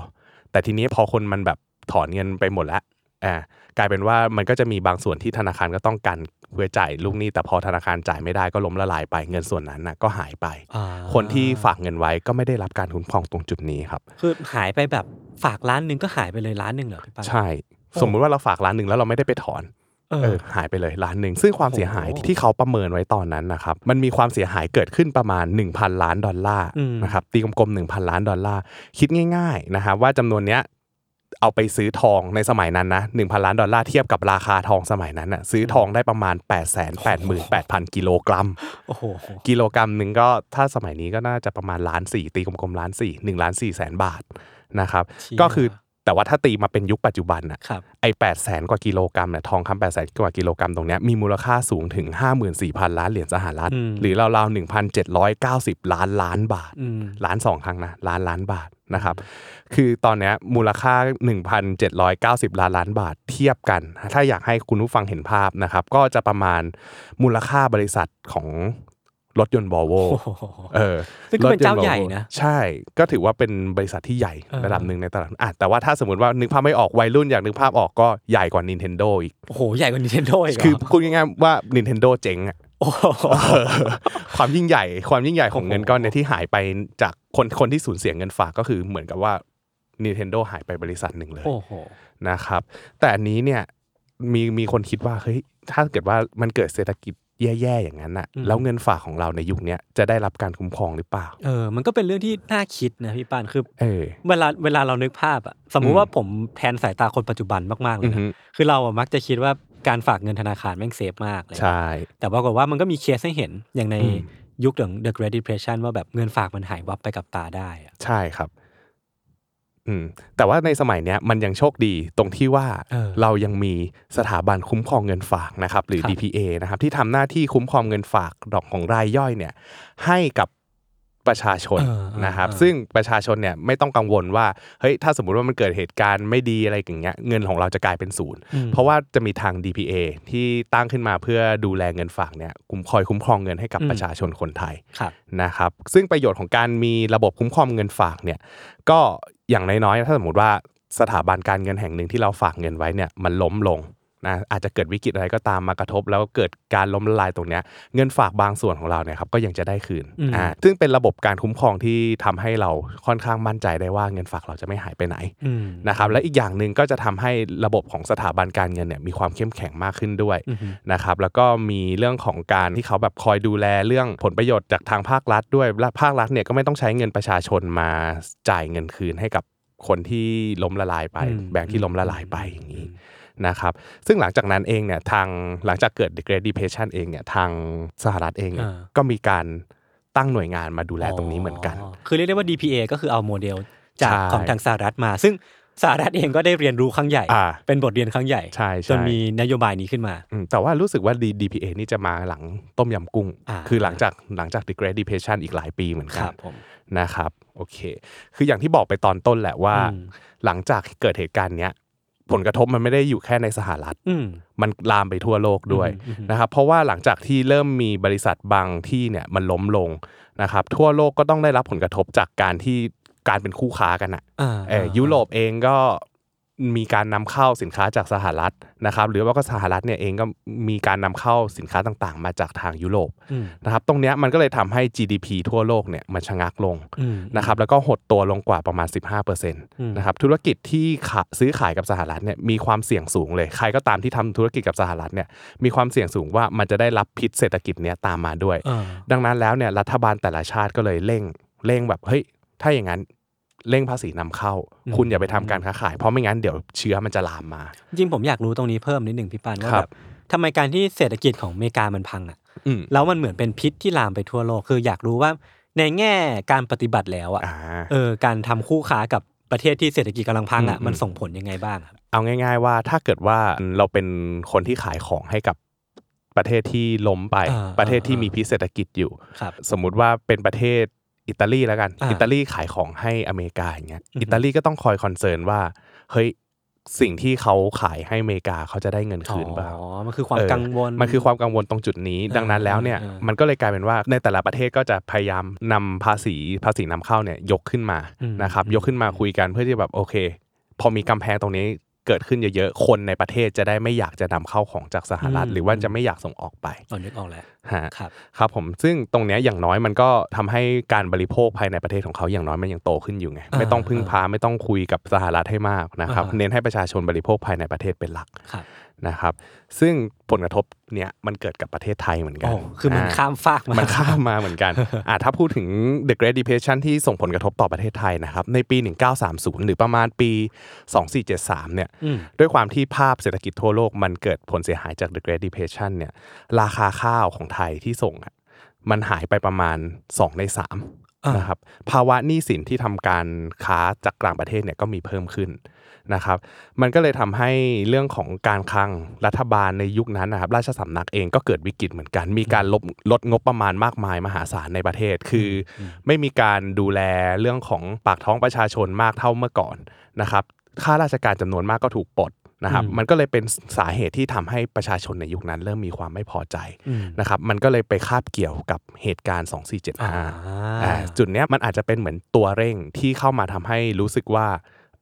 แต่ทีนี้พอคนมันแบบถอนเงินไปหมดแล้ว อ่ากลายเป็นว่ามันก็จะมีบางส่วนที่ธนาคารก็ต้องการเพื่อจ่ายลูกหนี้แต่พอธนาคารจ่ายไม่ได้ก็ล้มละลายไป เงินส่วนนั้นน่ะก็หายไปอ่าคนที่ฝากเงินไว้ก็ไม่ได้รับการคุ้มครองตรงจุดนี้ครับ คือหายไปแบบฝากล้านหนึ่งก็หายไปเลยล้านหนึ่งเหรอพี่ปันใช่ สมมุติว่าเราฝากล้านหนึ่งแล้วเราไม่ได้ไปถอนเอเอออหายไปเลยล้านหนึ่งซึ่งความเสียหายโอ้โหที่เขาประเมินไว้ตอนนั้นนะครับมันมีความเสียหายเกิดขึ้นประมาณ 1,000 ล้านดอลลาร์อืมนะครับตีกลมๆ1,000 ล้านดอลลาร์คิดง่ายๆนะครับว่าจำนวนเนี้ย เอาไปซื้อทองในสมัยนั้นนะหนึ่งพันล้านดอลลาร์เทียบกับราคาทองสมัยนั้นน่ะซื้อทองได้ประมาณ8 8 8 8 0 0 0กิโลกรัมโอ้โหกิโลกรัมหนึ่งก็ถ้าสมัยนี้ก็น่าจะประมาณล้านสี่ตีกลมๆล้านสี่หนึ่งล้านสี่แสนบาทนะครับเชี่ยก็คือแต่ว่าถ้าตีมาเป็นยุคปัจจุบันน่ะครับไอ้แปดแสนกว่ากิโลกรัมเนี่ยทองคำแปดแสนกว่ากิโลกรัมตรงเนี้ยมีมูลค่าสูงถึง 54,000 ล้านเหรียญสหรัฐอืมหรือราวๆ1,790ล้านล้านบาทอืมล้านสองครั้งนะล้านล้านบาท นะครับ คือตอนเนี้ยมูลค่า 1,790 ล้านล้านบาทเทียบกัน ถ้าอยากให้คุณผู้ฟังเห็นภาพนะครับ ก็จะประมาณมูลค่าบริษัทของรถยนต์บอโวโอ้โหเออซึ่งก็เป็นเจ้าใหญ่นะ ใช่ ก็ถือว่าเป็นบริษัทที่ใหญ่เออระดับหนึ่งในตลาดอะแต่ว่าถ้าสมมติว่านึกภาพไม่ออกวัยรุ่นอยากนึกภาพออกก็ใหญ่กว่า Nintendo อีก โอ้โห ใหญ่กว่า Nintendo อีกเหรคือพูดง่ายๆว่า Nintendo เจ๊งอะโอ้โหความยิ่งใหญ่ ความยิ่งใหญ่ของเงินก้อนเนี้ที่หายไปจากคนคนที่สูญเสียเงินฝากก็คือเหมือนกับว่า Nintendo หายไปบริษัทหนึ่งเลยโอ้โหนะครับ แต่อันนี้เนี่ยมีมีคนคิดว่าเฮ้ยถ้าเกิดว่ามันเกิดเศรษฐกิจแย่ๆอย่างนั้นอะอืมแล้วเงินฝากของเราในยุคเนี้ยจะได้รับการคุ้มครองหรือเปล่า เออ มันก็เป็นเรื่องที่น่าคิดนะพี่ปานคือเออเวลาเวลาเรานึกภาพอะสมมุอืติมว่าผมแทนสายตาคนปัจจุบันมากๆเลอืยอฮึนะคือเราอะมักจะคิดว่าการฝากเงินธนาคารแม่งเซฟมากเลยใช่แต่ปรากฏว่ามันก็มีเคสให้เห็นอย่างในอืม ยุคของ The Great Depression ว่าแบบเงินฝากมันหายวับไปกับตาได้อะใช่ครับ อืม แต่ว่าในสมัยเนี้ยมันยังโชคดีตรงที่ว่าเออเรายังมีสถาบันคุ้มครองเงินฝากนะครับ หรือ ครับ DPA นะครับ ที่ทำหน้าที่คุ้มครองเงินฝากดอกของรายย่อยเนี่ย ให้กับ ประชาชนเออเออนะครับเออซึ่งประชาชนเนี่ยไม่ต้องกังวลว่าเฮ้ยถ้าสมมุติว่ามันเกิดเหตุการณ์ไม่ดีอะไรอย่างเงี้ยเงินของเราจะกลายเป็นศูนย์อืมเพราะว่าจะมีทาง DPA ที่ตั้งขึ้นมาเพื่อดูแลเงินฝากเนี่ยคุ้มคอยคุ้มครองเงินให้กับอืมประชาชนคนไทยครับนะครับซึ่งประโยชน์ของการมีระบบคุ้มครองเงินฝากเนี่ยก็อย่างน้อยๆถ้าสมมติว่าสถาบันการเงินแห่งหนึ่งที่เราฝากเงินไว้เนี่ยมันล้มลง นะอาจจะเกิดวิกฤตอะไรก็ตามมากระทบ แล้วเกิดการล้มละลายตรงเนี้ยเงินฝากบางส่วนของเราเนี่ยครับก็ยังจะได้คืนอืมอ่าซึ่งเป็นระบบการคุ้มครองที่ทำให้เราค่อนข้างมั่นใจได้ว่าเงินฝากเราจะไม่หายไปไหนอืมนะครับและอีกอย่างหนึ่งก็จะทำให้ระบบของสถาบันการเงินเนี่ยมีความเข้มแข็งมากขึ้นด้วยอือฮึนะครับแล้วก็มีเรื่องของการที่เขาแบบคอยดูแลเรื่องผลประโยชน์จากทางภาครัฐด้วยและภาครัฐเนี่ยก็ไม่ต้องใช้เงินประชาชนมาจ่ายเงินคืนให้กับคนที่ล้มละลายไปอืมแบงค์ที่ล้มละลายไปอย่างนี้ นะครับซึ่งหลังจากนั้นเองเนี่ยทางหลังจากเกิด The Great Depression เองเนี่ยทางสหรัฐเองเนี่ยอ่าก็มีการตั้งหน่วยงานมาดูแลตรงนี้เหมือนกัน คือเรียกได้ว่า DPA ก็คือเอาโมเดลจากใช่ของทางสหรัฐมา ซึ่งสหรัฐเองก็ได้เรียนรู้ครั้งใหญ่อ่าเป็นบทเรียนครั้งใหญ่ใช่ใช่จนมีนโยบายนี้ขึ้นมาอืมแต่ว่ารู้สึกว่า D- DPA นี่จะมาหลังต้มยำกุ้งอ่าคือหลังจากหลังจาก The Great Depression อีกหลายปีเหมือนคกันรับผมนะครับโอเค คืออย่างที่บอกไปตอนต้นแหละว่าอืมหลังจากเกิดเหตุการณ์เนี้ย ผลกระทบมันไม่ได้อยู่แค่ในสหรัฐอืมมันลามไปทั่วโลกด้วยอืมอืมนะครับเพราะว่าหลังจากที่เริ่มมีบริษัทบางที่เนี่ยมันล้มลงนะครับทั่วโลกก็ต้องได้รับผลกระทบจากการที่การเป็นคู่ค้ากันอะอ่าเออยุโรปเองก็ มีการนำเข้าสินค้าจากสหรัฐนะครับ หรือว่าก็สหรัฐเนี่ยเองก็มีการนำเข้าสินค้าต่างๆ มาจากทางยุโรปอืมนะครับ ตรงเนี้ยมันก็เลยทำให้ GDP ทั่วโลกเนี่ยมันชะงักลงอืมนะครับ แล้วก็หดตัวลงกว่าประมาณ 15%มนะครับ ธุรกิจที่ขาซื้อขายกับสหรัฐเนี่ยมีความเสี่ยงสูงเลย ใครก็ตามที่ทำธุรกิจกับสหรัฐเนี่ยมีความเสี่ยงสูงว่ามันจะได้รับพิษเศรษฐกิจเนี้ยตามมาด้วยอ่าดังนั้นแล้วเนี่ยรัฐบาลแต่ละชาติก็เลยเร่งเร่งแบบเฮ้ยถ้าอย่างนั้น เร่งภาษีนำเข้าอืมคุณอย่าไปทำการค้าขาย เพราะไม่งั้นเดี๋ยวเชื้อมันจะลามมา จริงๆผมอยากรู้ตรงนี้เพิ่มนิดหนึ่งพี่ปานว่าครัแบบบทำไมการที่เศรษฐกิจของอเมริกามันพังอะอืมแล้วมันเหมือนเป็นพิษที่ลามไปทั่วโลกคืออยากรู้ว่าในแง่การปฏิบัติแล้วอะอ่าเออการทำคู่ค้ากับประเทศที่เศรษฐกิจกำลังพังอะอืมมันส่งผลยังไงบ้างครับเอาง่าย ๆ ว่าถ้าเกิดว่าเราเป็นคนที่ขายของให้กับประเทศที่ล้มไปอ่าประเทศที่อ่ามีมีพิษเศรษฐกิจอยู่ครับสมมุติว่าเป็นประเทศ อิตาลีแล้วกันอ่าอิตาลีขายของให้อเมริกาอย่างเงี้ยอือฮึอิตาลีก็ต้องคอยคอนเซิร์นว่าเฮ้ยสิ่งที่เขาขายให้อเมริกาเขาจะได้เงินคืนเปล่าอ๋อ มันคือความเออกังวล มันคือความกังวลตรงจุดนี้อ่าดังนั้นแล้วเนี่ยอ่าอ่ามัมันก็เลยกลายเป็นว่าในแต่ละประเทศก็จะพยายามนำภาษีภาษีนำเข้าเนี่ยยกขึ้นมาอืมนะครับอืมยกขึ้นมาคุยกันเพื่อที่แบบโอเค พอมีกำแพงตรงนี้ เกิดขึ้นเยอะๆ คนในประเทศจะได้ไม่อยากจะนำเข้าของจากสหรัฐ หรือว่าจะไม่อยากส่งออกไปอ๋อนึกออกแล้วฮะครับครับผมซึ่งตรงเนี้ยอย่างน้อยมันก็ทำให้การบริโภคภายในประเทศของเขาอย่างน้อยมันยังโตขึ้นอยู่ไงอ่าไม่ต้องพึ่งพาไม่ต้องคุยกับสหรัฐให้มากนะครับอ่าเน้นให้ประชาชนบริโภคภายในประเทศเป็นหลักครับ นะครับ ซึ่งผลกระทบเนี่ยมันเกิดกับประเทศไทยเหมือนกัโอ้นคือมันอ่ข้ามฟากมามันข้ามมาเหมือนกันอ่าถ้าพูดถึง The Great Depression ที่ส่งผลกระทบต่อประเทศไทยนะครับ ในปี 1930 หรือประมาณปี 2473 เนี่ยอืมด้วยความที่ภาพเศรษฐกิจทั่วโลกมันเกิดผลเสียหายจาก The Great Depression เนี่ย ราคาข้าวของไทยที่ส่งอะมันหายไปประมาณ 2 ใน3อ่านนะครับภาวะหนี้สินที่ทำการค้าจากกลางประเทศเนี่ยก็มีเพิ่มขึ้น นะครับ มันก็เลยทำให้เรื่องของการคลังรัฐบาลในยุคนั้นนะครับ ราชสำนักเองก็เกิดวิกฤตเหมือนกัน มีการลดลดงบประมาณมากมายมหาศาลในประเทศ คืออไม่มีการดูแลเรื่องของปากท้องประชาชนมากเท่าเมื่อก่อนนะครับ ข้าราชการจำนวนมากก็ถูกปลดนะครับอืมมันก็เลยเป็นสาเหตุที่ทำให้ประชาชนในยุคนั้น เริ่มมีความไม่พอใจอืมนะครับมันก็เลยไปคาบเกี่ยวกับเหตุการณ์อ่า2475อ่าจุดเนี้ยมันอาจจะเป็นเหมือนตัวเร่งที่เข้ามาทำให้รู้สึกว่า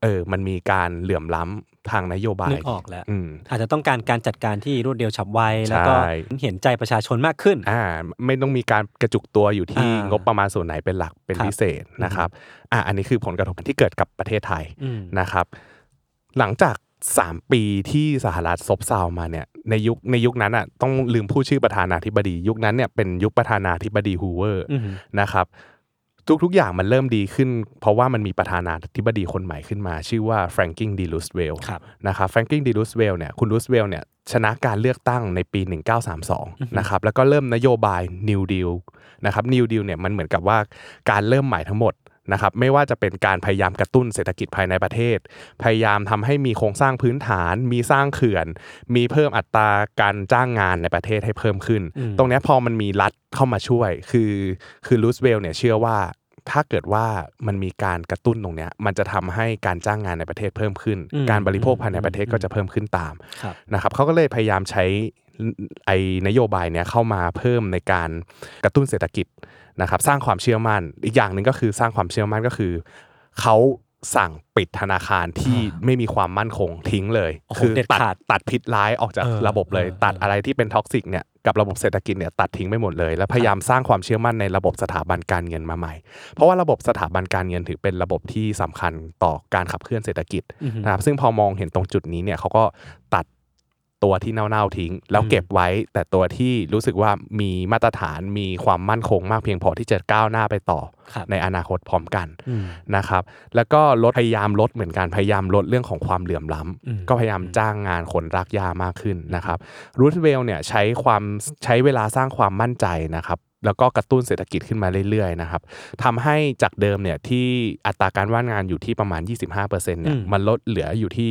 เออมันมีการเหลื่อมล้ำทางนโยบายนึกออกแล้วอืมอาจจะต้องการการจัดการที่รวดเร็วฉับไวแล้วก็ใช่เห็นใจประชาชนมากขึ้นอ่าไม่ต้องมีการกระจุกตัวอยู่ที่อ่างงบประมาณส่วนไหนเป็นหลักเป็นครับพิเศษนะครับอ่าอันนี้คือผลกระทบที่เกิดกับประเทศไทยอืมนะครับ หลังจาก 3 ปีที่สหรัฐซบเซามาเนี่ยในยุคในยุคนั้นอะต้องลืมพูดชื่อประธานาธิบดี ยุคนั้นเนี่ยเป็นยุคประธานาธิบดีฮูเวอร์อืมนะครับ ทุก ๆ อย่างมันเริ่มดีขึ้น เพราะว่ามันมีประธานาธิบดีคนใหม่ขึ้นมา ชื่อว่าแฟรงกลิน ดี รูสเวลต์ครับนะครับแฟรงกลิน ดี รูสเวลต์เนี่ยคุณรูสเวลต์เนี่ยชนะการเลือกตั้งในปี 1932 นะครับ แล้วก็เริ่มนโยบาย New Deal นะครับ New Deal เนี่ยมันเหมือนกับว่าการเริ่มใหม่ทั้งหมด นะครับไม่ว่าจะเป็นการพยายามกระตุ้นเศรษฐกิจภายในประเทศ พยายามทำให้มีโครงสร้างพื้นฐาน มีสร้างเขื่อน มีเพิ่มอัตราการจ้างงานในประเทศให้เพิ่มขึ้นอืมตรงเนี้ยพอมันมีรัฐเข้ามาช่วย คือคือรูสเวลต์เนี่ยเชื่อว่าถ้าเกิดว่ามันมีการกระตุ้นตรงเนี้ยมันจะทำให้การจ้างงานในประเทศเพิ่มขึ้นอืมการบริโภคภายในอืมประเทศก็จะเพิ่มขึ้นตามครับนะครับเขาก็เลยพยายามใช้ ไอ้นโยบายเนี้ยเข้ามาเพิ่มในการกระตุ้นเศรษฐกิจนะครับ สร้างความเชื่อมั่น อีกอย่างหนึ่งก็คือสร้างความเชื่อมั่นก็คือเขาสั่งปิดธนาคารที่ไม่มีความมั่นคงทิ้งเลยโอ้โหคือเด็ดตัดขาดตัดพิษร้ายออกจากเออระบบเลยเออตัดอะไรที่เป็น toxic เนี่ยกับระบบเศรษฐกิจเนี่ยตัดทิ้งไปหมดเลย แล้วพยายามสร้างความเชื่อมั่นในระบบสถาบันการเงินมาใหม่ เพราะว่าระบบสถาบันการเงินถือเป็นระบบที่สำคัญต่อการขับเคลื่อนเศรษฐกิจอือฮึนะครับซึ่งพอมองเห็นตรงจุดนี้เนี่ยเขาก็ตัด ตัวที่เน่าๆทิ้ง แล้วเก็บไว้ แต่ตัวที่รู้สึกว่ามีมาตรฐานมีความมั่นคงมากเพียงพอที่จะก้าวหน้าไปต่อครับในอนาคตพร้อมกันอืมนะครับ แล้วก็ลดพยายามลดเหมือนกันพยายามลดเรื่องของความเหลื่อมล้ำอืมก็พยายามจ้างงานคนรากหญ้ามากขึ้นนะครับรูทเวลเนี่ยใช้ความใช้เวลาสร้างความมั่นใจนะครับ แล้วก็กระตุ้นเศรษฐกิจขึ้นมาเรื่อยๆนะครับทำให้จากเดิมเนี่ยที่อัตราการว่างงานอยู่ที่ประมาณ 25%เนี่ยอืมมันลดเหลืออยู่ที่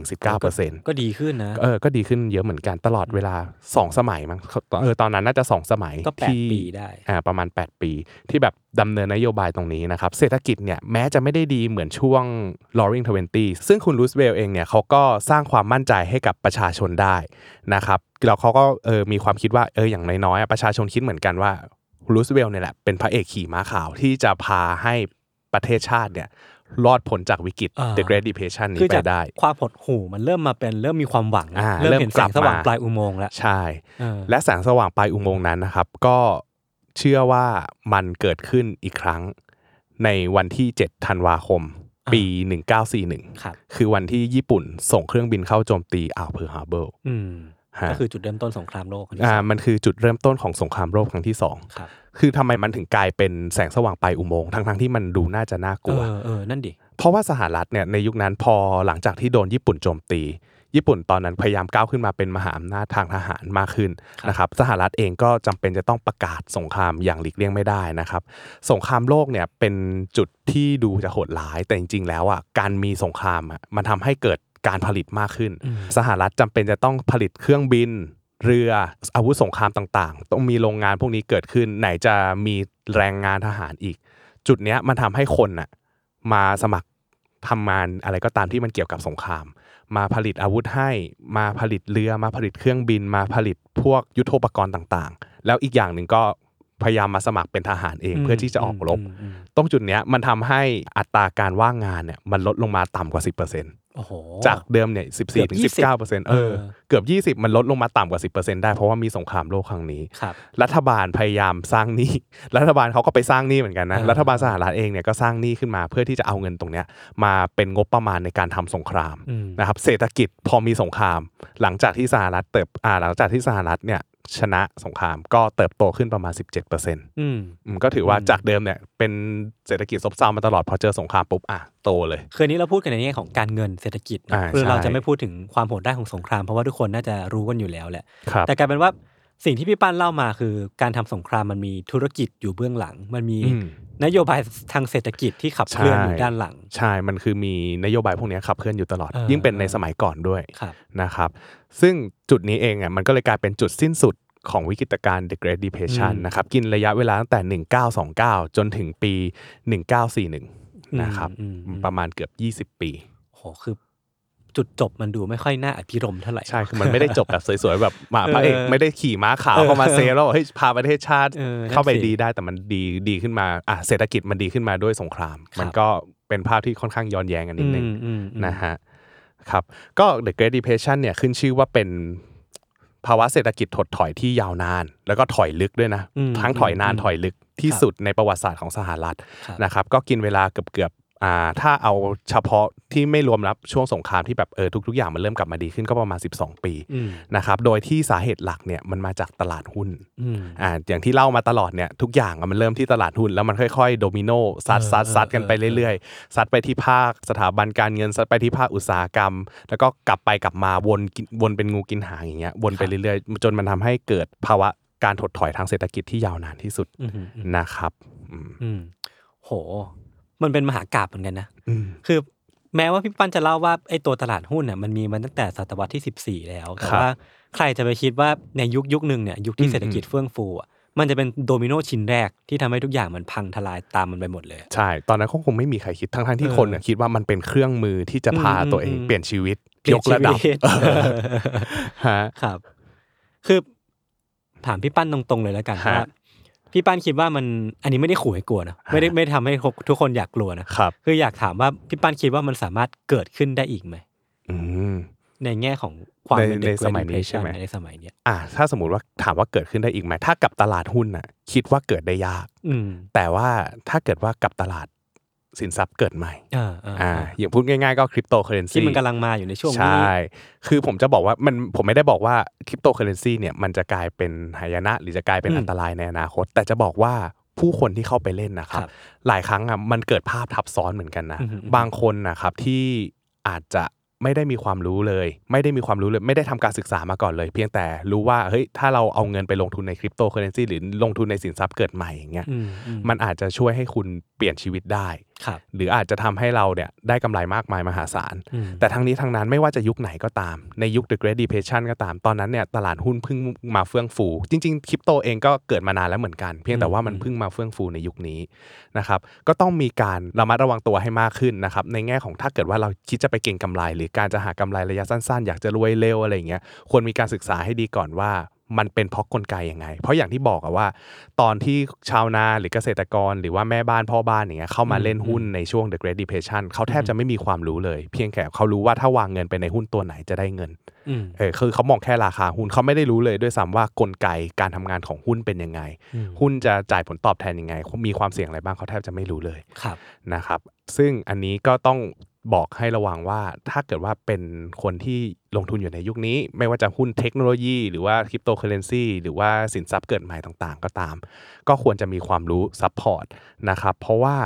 14-19%ก็ดีขึ้นนะเออก็ดีขึ้นเยอะเหมือนกันตลอดเวลา 2 สมัยมั้งเออตอนนั้นน่าจะ 2 สมัยก็แปดที่ปีได้อ่าประมาณ 8 ปี ที่แบบดำเนินนโยบายตรงนี้นะครับเศรษฐกิจเนี่ยแม้จะไม่ได้ดีเหมือนช่วง Roaring Twenty ซึ่งคุณรูสเวลเองเนี่ยเขาก็สร้างความมั่นใจให้กับประชาชนได้นะครับแล้วเขาก็เออมีความคิดว่าเอออย่างน้อยๆอะประชาชนคิดเหมือนกันว่ารูสเวลเนี่ยแหละเป็นพระเอกขี่ม้าขาวที่จะพาให้ประเทศชาติเนี่ยรอดพ้นจากวิกฤตอ่า The Great Depression นี้คือไปจากได้ ความหดหู่มันเริ่มมาเป็นเริ่มมีความหวังแล้วอ่าเริ่มเห็นเริ่มกแสลับงสว่างมาปลายอุโมงค์แล้ว ใช่เออและแสงสว่างปลายอุโมงค์นั้นนะครับ ก็เชื่อว่ามันเกิดขึ้นอีกครั้งในวันที่ 7 ธันวาคม ปี 1941ครับคือวันที่ญี่ปุ่นส่งเครื่องบินเข้าโจมตีอ่าวเพิร์ลฮาร์เบอร์อืมฮะ ก็คือจุดเริ่มต้นสงครามโลกครั้งที่อ่าสองมันคือจุดเริ่มต้นของสงครามโลกครั้งที่ 2 ครับคือทำไมมันถึงกลายเป็นแสงสว่างปลายอุโมงค์ทั้งๆที่มันดูน่าจะน่ากลัวเออเออนั่นดิเพราะว่าสหรัฐเนี่ยในยุคนั้นพอหลังจากที่โดนญี่ปุ่นโจมตี ญี่ปุ่นตอนนั้นพยายามก้าวขึ้นมาเป็นมหาอำนาจทางทหารมากขึ้นครับนะครับสหรัฐเองก็จำเป็นจะต้องประกาศสงครามอย่างหลีกเลี่ยงไม่ได้นะครับ สงครามโลกเนี่ยเป็นจุดที่ดูจะโหดร้ายแต่จริงๆแล้วอะการมีสงครามอะมันทำให้เกิด การผลิตมากขึ้นอืมสหรัฐจำเป็นจะต้องผลิตเครื่องบิน เรืออาวุธสงครามต่างๆ ต้องมีโรงงานพวกนี้เกิดขึ้น ไหนจะมีแรงงานทหารอีก จุดเนี้ยมันทำให้คนน่ะมาสมัครทำงานอะไรก็ตามที่มันเกี่ยวกับสงคราม มาผลิตอาวุธให้มาผลิตเรือมาผลิตเครื่องบิน มาผลิตพวกยุทโธปกรณ์ต่างๆ แล้วอีกอย่างหนึ่งก็พยายามมาสมัครเป็นทหารเองอืมเพื่อที่จะออกรบอืมอืมตรงจุดเนี้ยมันทำให้อัตราการว่างงานเนี่ยมันลดลงมาต่ำกว่า 10%โอ้โห จากเดิมเนี่ย14ถึงเกือบ20 19%เออเออเกือบ20มันลดลงมาต่ำกว่า10%ได้เพราะว่ามีสงครามโลกครั้งนี้ครับรัฐบาลพยายามสร้างหนี้ รัฐบาลเขาก็ไปสร้างหนี้เหมือนกันนะเออรัฐบาลสหรัฐเองเนี่ยก็สร้างหนี้ขึ้นมาเพื่อที่จะเอาเงินตรงเนี้ยมาเป็นงบประมาณในการทำสงครามอืมนะครับ เศรษฐกิจพอมีสงคราม หลังจากที่สหรัฐเติบอ่าหลังจากที่สหรัฐเนี่ย ชนะสงครามก็เติบโตขึ้นประมาณ 17%ออืมืมก็ถือว่าอืมจากเดิมเนี่ยเป็นเศรษฐกิจซบเซามาตลอดพอเจอสงครามปุ๊บอะโตเลยคืนนี้เราพูดกันในแง่ของการเงินเศรษฐกิจนะอ่าคือเราใช่จะไม่พูดถึงความโหดร้ายของสงครามเพราะว่าทุกคนน่าจะรู้กันอยู่แล้วแหละครับแต่กลายเป็นว่าสิ่งที่พี่ปั้นเล่ามาคือ การทำสงครามมันมีธุรกิจอยู่เบื้องหลัง มันมีอืม นโยบายทางเศรษฐกิจที่ขับเคลื่อนใช่อยู่ด้านหลัง ใช่ มันคือมีนโยบายพวกเนี้ยขับเคลื่อนอยู่ตลอดเออยิ่งเป็นในสมัยก่อนด้วยครับนะครับ ซึ่งจุดนี้เองอะมันก็เลยกลายเป็นจุดสิ้นสุดของวิกฤตการณ์ The Great Depression อืมนะครับ กินระยะเวลาตั้งแต่ 1929 จนถึงปี 1941 นะครับอืมอืมประมาณเกือบ 20 ปีโหคือ จุดจบมันดูไม่ค่อยน่าอภิรมย์เท่าไหร่ใช่คือมันไม่ได้จบแบบสวยๆแบบมาเออพระเอกไม่ได้ขี่ม้าขาวเออเข้ามาเซฟแล้วบอกเฮ้ยพาประเทศชาติเออนั่นเข้าไปสิดีได้แต่มันดีดีขึ้นมาอะเศรษฐกิจมันดีขึ้นมาด้วยสงครามครับมันก็เป็นภาพที่ค่อนข้างย้อนแย้งกันนิดนึงอืมอืมอืมนะฮะครับก็ The Great Depression เนี่ยขึ้นชื่อว่าเป็นภาวะเศรษฐกิจถดถอยที่ยาวนาน แล้วก็ถอยลึกด้วยนะอืมทั้งถอยนานอืมถอยลึกที่ครับสุดในประวัติศาสตร์ของสหรัฐครับนะครับ ก็กินเวลาเกือบเกือบๆ อ่าถ้าเอาเฉพาะที่ไม่รวมรับช่วงสงครามที่แบบเออทุกๆอย่างมันเริ่มกลับมาดีขึ้นก็ประมาณ 12 ปีอืมนะครับโดยที่สาเหตุหลักเนี่ยมันมาจากตลาดหุ้นอืมอ่าอย่างที่เล่ามาตลอดเนี่ยทุกอย่างอะมันเริ่มที่ตลาดหุ้น แล้วมันค่อยๆ โดมิโนซัดเออซัดซัดเออกันไปเออเรื่อยๆซัดไปที่ภาคสถาบันการเงินซัดไปที่ภาคอุตสาหกรรม แล้วก็กลับไปกลับมาวนกินวนเป็นงูกินหางอย่างเงี้ยวนไปเรื่อยๆ จนมันทำให้เกิดภาวะการถดถอยทางเศรษฐกิจที่ยาวนานที่สุดอืมอืมนะครับอืมอืมโห มันเป็นมหากาบเหมือนกันนะอืมคือแม้ว่าพี่ปั้นจะเล่าว่าไอ้ตัวตลาดหุ้นเนี่ยมันมีมาตั้งแต่ศตวรรษที่ 14 แล้ว แต่ครับว่าใครจะไปคิดว่าในยุคยุคหนึ่งเนี่ยยุคอืที่มเศรษฐกิจเฟื่องฟูอะมันจะเป็นโดมิโนชิ้นแรกที่ทำให้ทุกอย่างมันพังทลายตามมันไปหมดเลย ใช่ ตอนนั้นก็คงไม่มีใครคิดทั้งๆที่เออคนเนี่ยคิดว่ามันเป็นเครื่องมือที่จะพาอืมตัวเองอืมเปลี่ยนชีวิตเปลี่ยยนกระดับชีวิตฮะครับ คือถามพี่ปั้นตรงๆเลยแล้วกันฮะว่า พี่ปั้นคิดว่ามันอันนี้ไม่ได้ขู่ให้กลัวนะไม่ได้ไม่ได้ทำให้ทุกคนอยากกลัวนะครับคืออยากถามว่าพี่ปั้นคิดว่ามันสามารถเกิดขึ้นได้อีกไหมอืมในแง่ของความในเป็นใน The สมัย Great นี้ใช่ Depression ไหมในสมัยเนี้ยอ่า ถ้าสมมติว่าถามว่าเกิดขึ้นได้อีกไหมถ้ากับตลาดหุ้นน่ะ คิดว่าเกิดได้ยาก อืมแต่ว่าถ้าเกิดว่ากับตลาด สินทรัพย์เกิดใหม่อ่าอ่าอ่าอย่างพูดง่ายๆก็คริปโตเคอเรนซีที่มันกำลังมาอยู่ในช่วงนี้ใช่คือผมจะบอกว่ามันผมไม่ได้บอกว่าคริปโตเคอเรนซีเนี่ยมันจะกลายเป็นหายนะ หรือจะกลายเป็นอืมอันตรายในอนาคต แต่จะบอกว่าผู้คนที่เข้าไปเล่นนะครับครับหลายครั้งอะมันเกิดภาพทับซ้อนเหมือนกันนะอืมอืมบางคนนะครับที่อาจจะไม่ได้มีความรู้เลย ไม่ได้มีความรู้เลย ไม่ได้ทำการศึกษามาก่อนเลย เพียงแต่รู้ว่าเฮ้ยถ้าเราเอาเงินไปลงทุนในคริปโตเคอเรนซีหรือลงทุนในสินทรัพย์เกิดใหม่อย่างเงี้ยอืมอืมมันอาจจะช่วยให้คุณเปลี่ยนชีวิตได้ครับ หรืออาจจะทำให้เราเนี่ยได้กำไรมากมายมหาศาลอืมแต่ทั้งนี้ทั้งนั้นไม่ว่าจะยุคไหนก็ตาม ในยุค The Great Depression ก็ตาม ตอนนั้นเนี่ยตลาดหุ้นเพิ่งมาเฟื่องฟู จริงๆคริปโตเองก็เกิดมานานแล้วเหมือนกัน เพียงแต่ว่ามันอืมเพิ่งมาเฟื่องฟูในยุคนี้นะครับ ก็ต้องมีการระมัดระวังตัวให้มากขึ้นนะครับ ในแง่ของถ้าเกิดว่าเราคิดจะไปเก็งกำไร หรือการจะหากำไรระยะสั้น ๆ อยากจะรวยเร็วอะไรอย่างเงี้ย ควรมีการศึกษาให้ดีก่อนว่า มันเป็นเพราะกลไกยังไง เพราะอย่างที่บอกอะว่า ตอนที่ชาวนาหรือเกษตรกร หรือว่าแม่บ้านพ่อบ้านอย่างเงี้ยเข้ามาเล่นหุ้นในช่วง The Great Depression เขาแทบจะไม่มีความรู้เลย เพียงแค่เขารู้ว่าถ้าวางเงินไปในหุ้นตัวไหนจะได้เงินอืมเออคือเขามองแค่ราคาหุ้นเขาไม่ได้รู้เลยด้วยซ้ำว่ากลไกการทำงานของหุ้นเป็นยังไงอืมหุ้นจะจ่ายผลตอบแทนยังไง มีความเสี่ยงอะไรบ้างเขาแทบจะไม่รู้เลยครับนะครับ ซึ่งอันนี้ก็ต้อง บอกให้ระวังว่าถ้าเกิดว่าเป็นคนที่ลงทุนอยู่ในยุคนี้ ไม่ว่าจะหุ้นเทคโนโลยี หรือว่าคริปโตเคอเรนซีหรือว่าสินทรัพย์เกิดใหม่ต่างๆ ก็ตาม ก็ควรจะมีความรู้ support นะครับเพราะว่า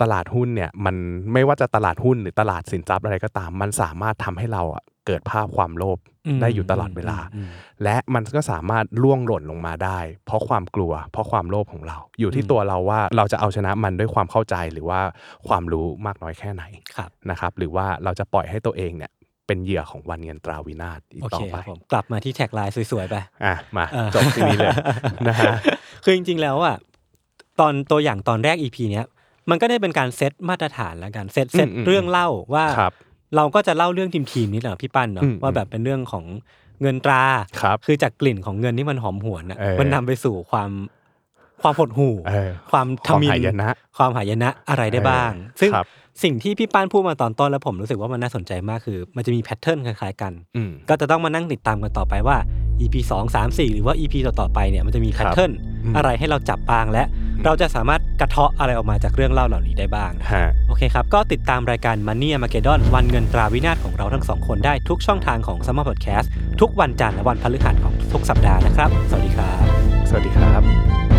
ตลาดหุ้นเนี่ยมันไม่ว่าจะตลาดหุ้นหรือตลาดสินทรัพย์อะไรก็ตาม มันสามารถทำให้เราอะ เกิดภาพความโลภอืมได้อยู่ตลอดเวลาอืมและมันก็สามารถล่วงหล่นลงมาได้ เพราะความกลัว เพราะความโลภของเรา อยู่ที่อืมตัวเราว่าเราจะเอาชนะมันด้วยความเข้าใจหรือว่าความรู้มากน้อยแค่ไหนครับนะครับ หรือว่าเราจะปล่อยให้ตัวเองเนี่ยเป็นเหยื่อของวันเงินตราวินาศอีกโอต่เคอไปครับผมกลับมาที่แท็กไลน์สวยๆไปอะมาเออจบที่นี้เลยนะฮะคือจริงๆแล้วอะตอนตัวอย่างตอนแรก EP เนี้ยมันก็ได้เป็นการเซตมาตรฐานแล้วกันเซตเซตอืมอืมเรื่องเล่าว่าครับ เราก็จะเล่าเรื่อง theme theme ๆนี้แหละพี่ปั้นเนาะอืมว่าแบบเป็นเรื่องของเงินตราครับคือจากกลิ่นของเงินที่มันหอมหวนอะเออมันนำไปสู่ความความหดหู่เออความทความมินหายนะความหายนะอะไรได้บ้างเออซึ่งครับสิ่งที่พี่ป้านพูดมาตอนต้นแล้วผมรู้สึกว่ามันน่าสนใจมากคือ มันจะมี pattern คล้ายๆกันอืมก็จะต้องมานั่งติดตามกันต่อไปว่า EP 2 3 4 หรือว่า EP ต่อๆไปเนี่ยมันจะมี pattern อืมอะไรให้เราจับบ้างและ เราจะสามารถกระเทาะอะไรออกมาจากเรื่องเล่าเหล่านี้ได้บ้างฮะโอเคครับ ก็ติดตามรายการ Money a r m a g e d d o n วันเงินตราวินาศของเราทั้งสองคนได้ทุกช่องทางของ Salmon Podcast ทุกวันจันทร์และวันพฤหัสของทุกสัปดาห์นะครับ สวัสดีครับ สวัสดีครับ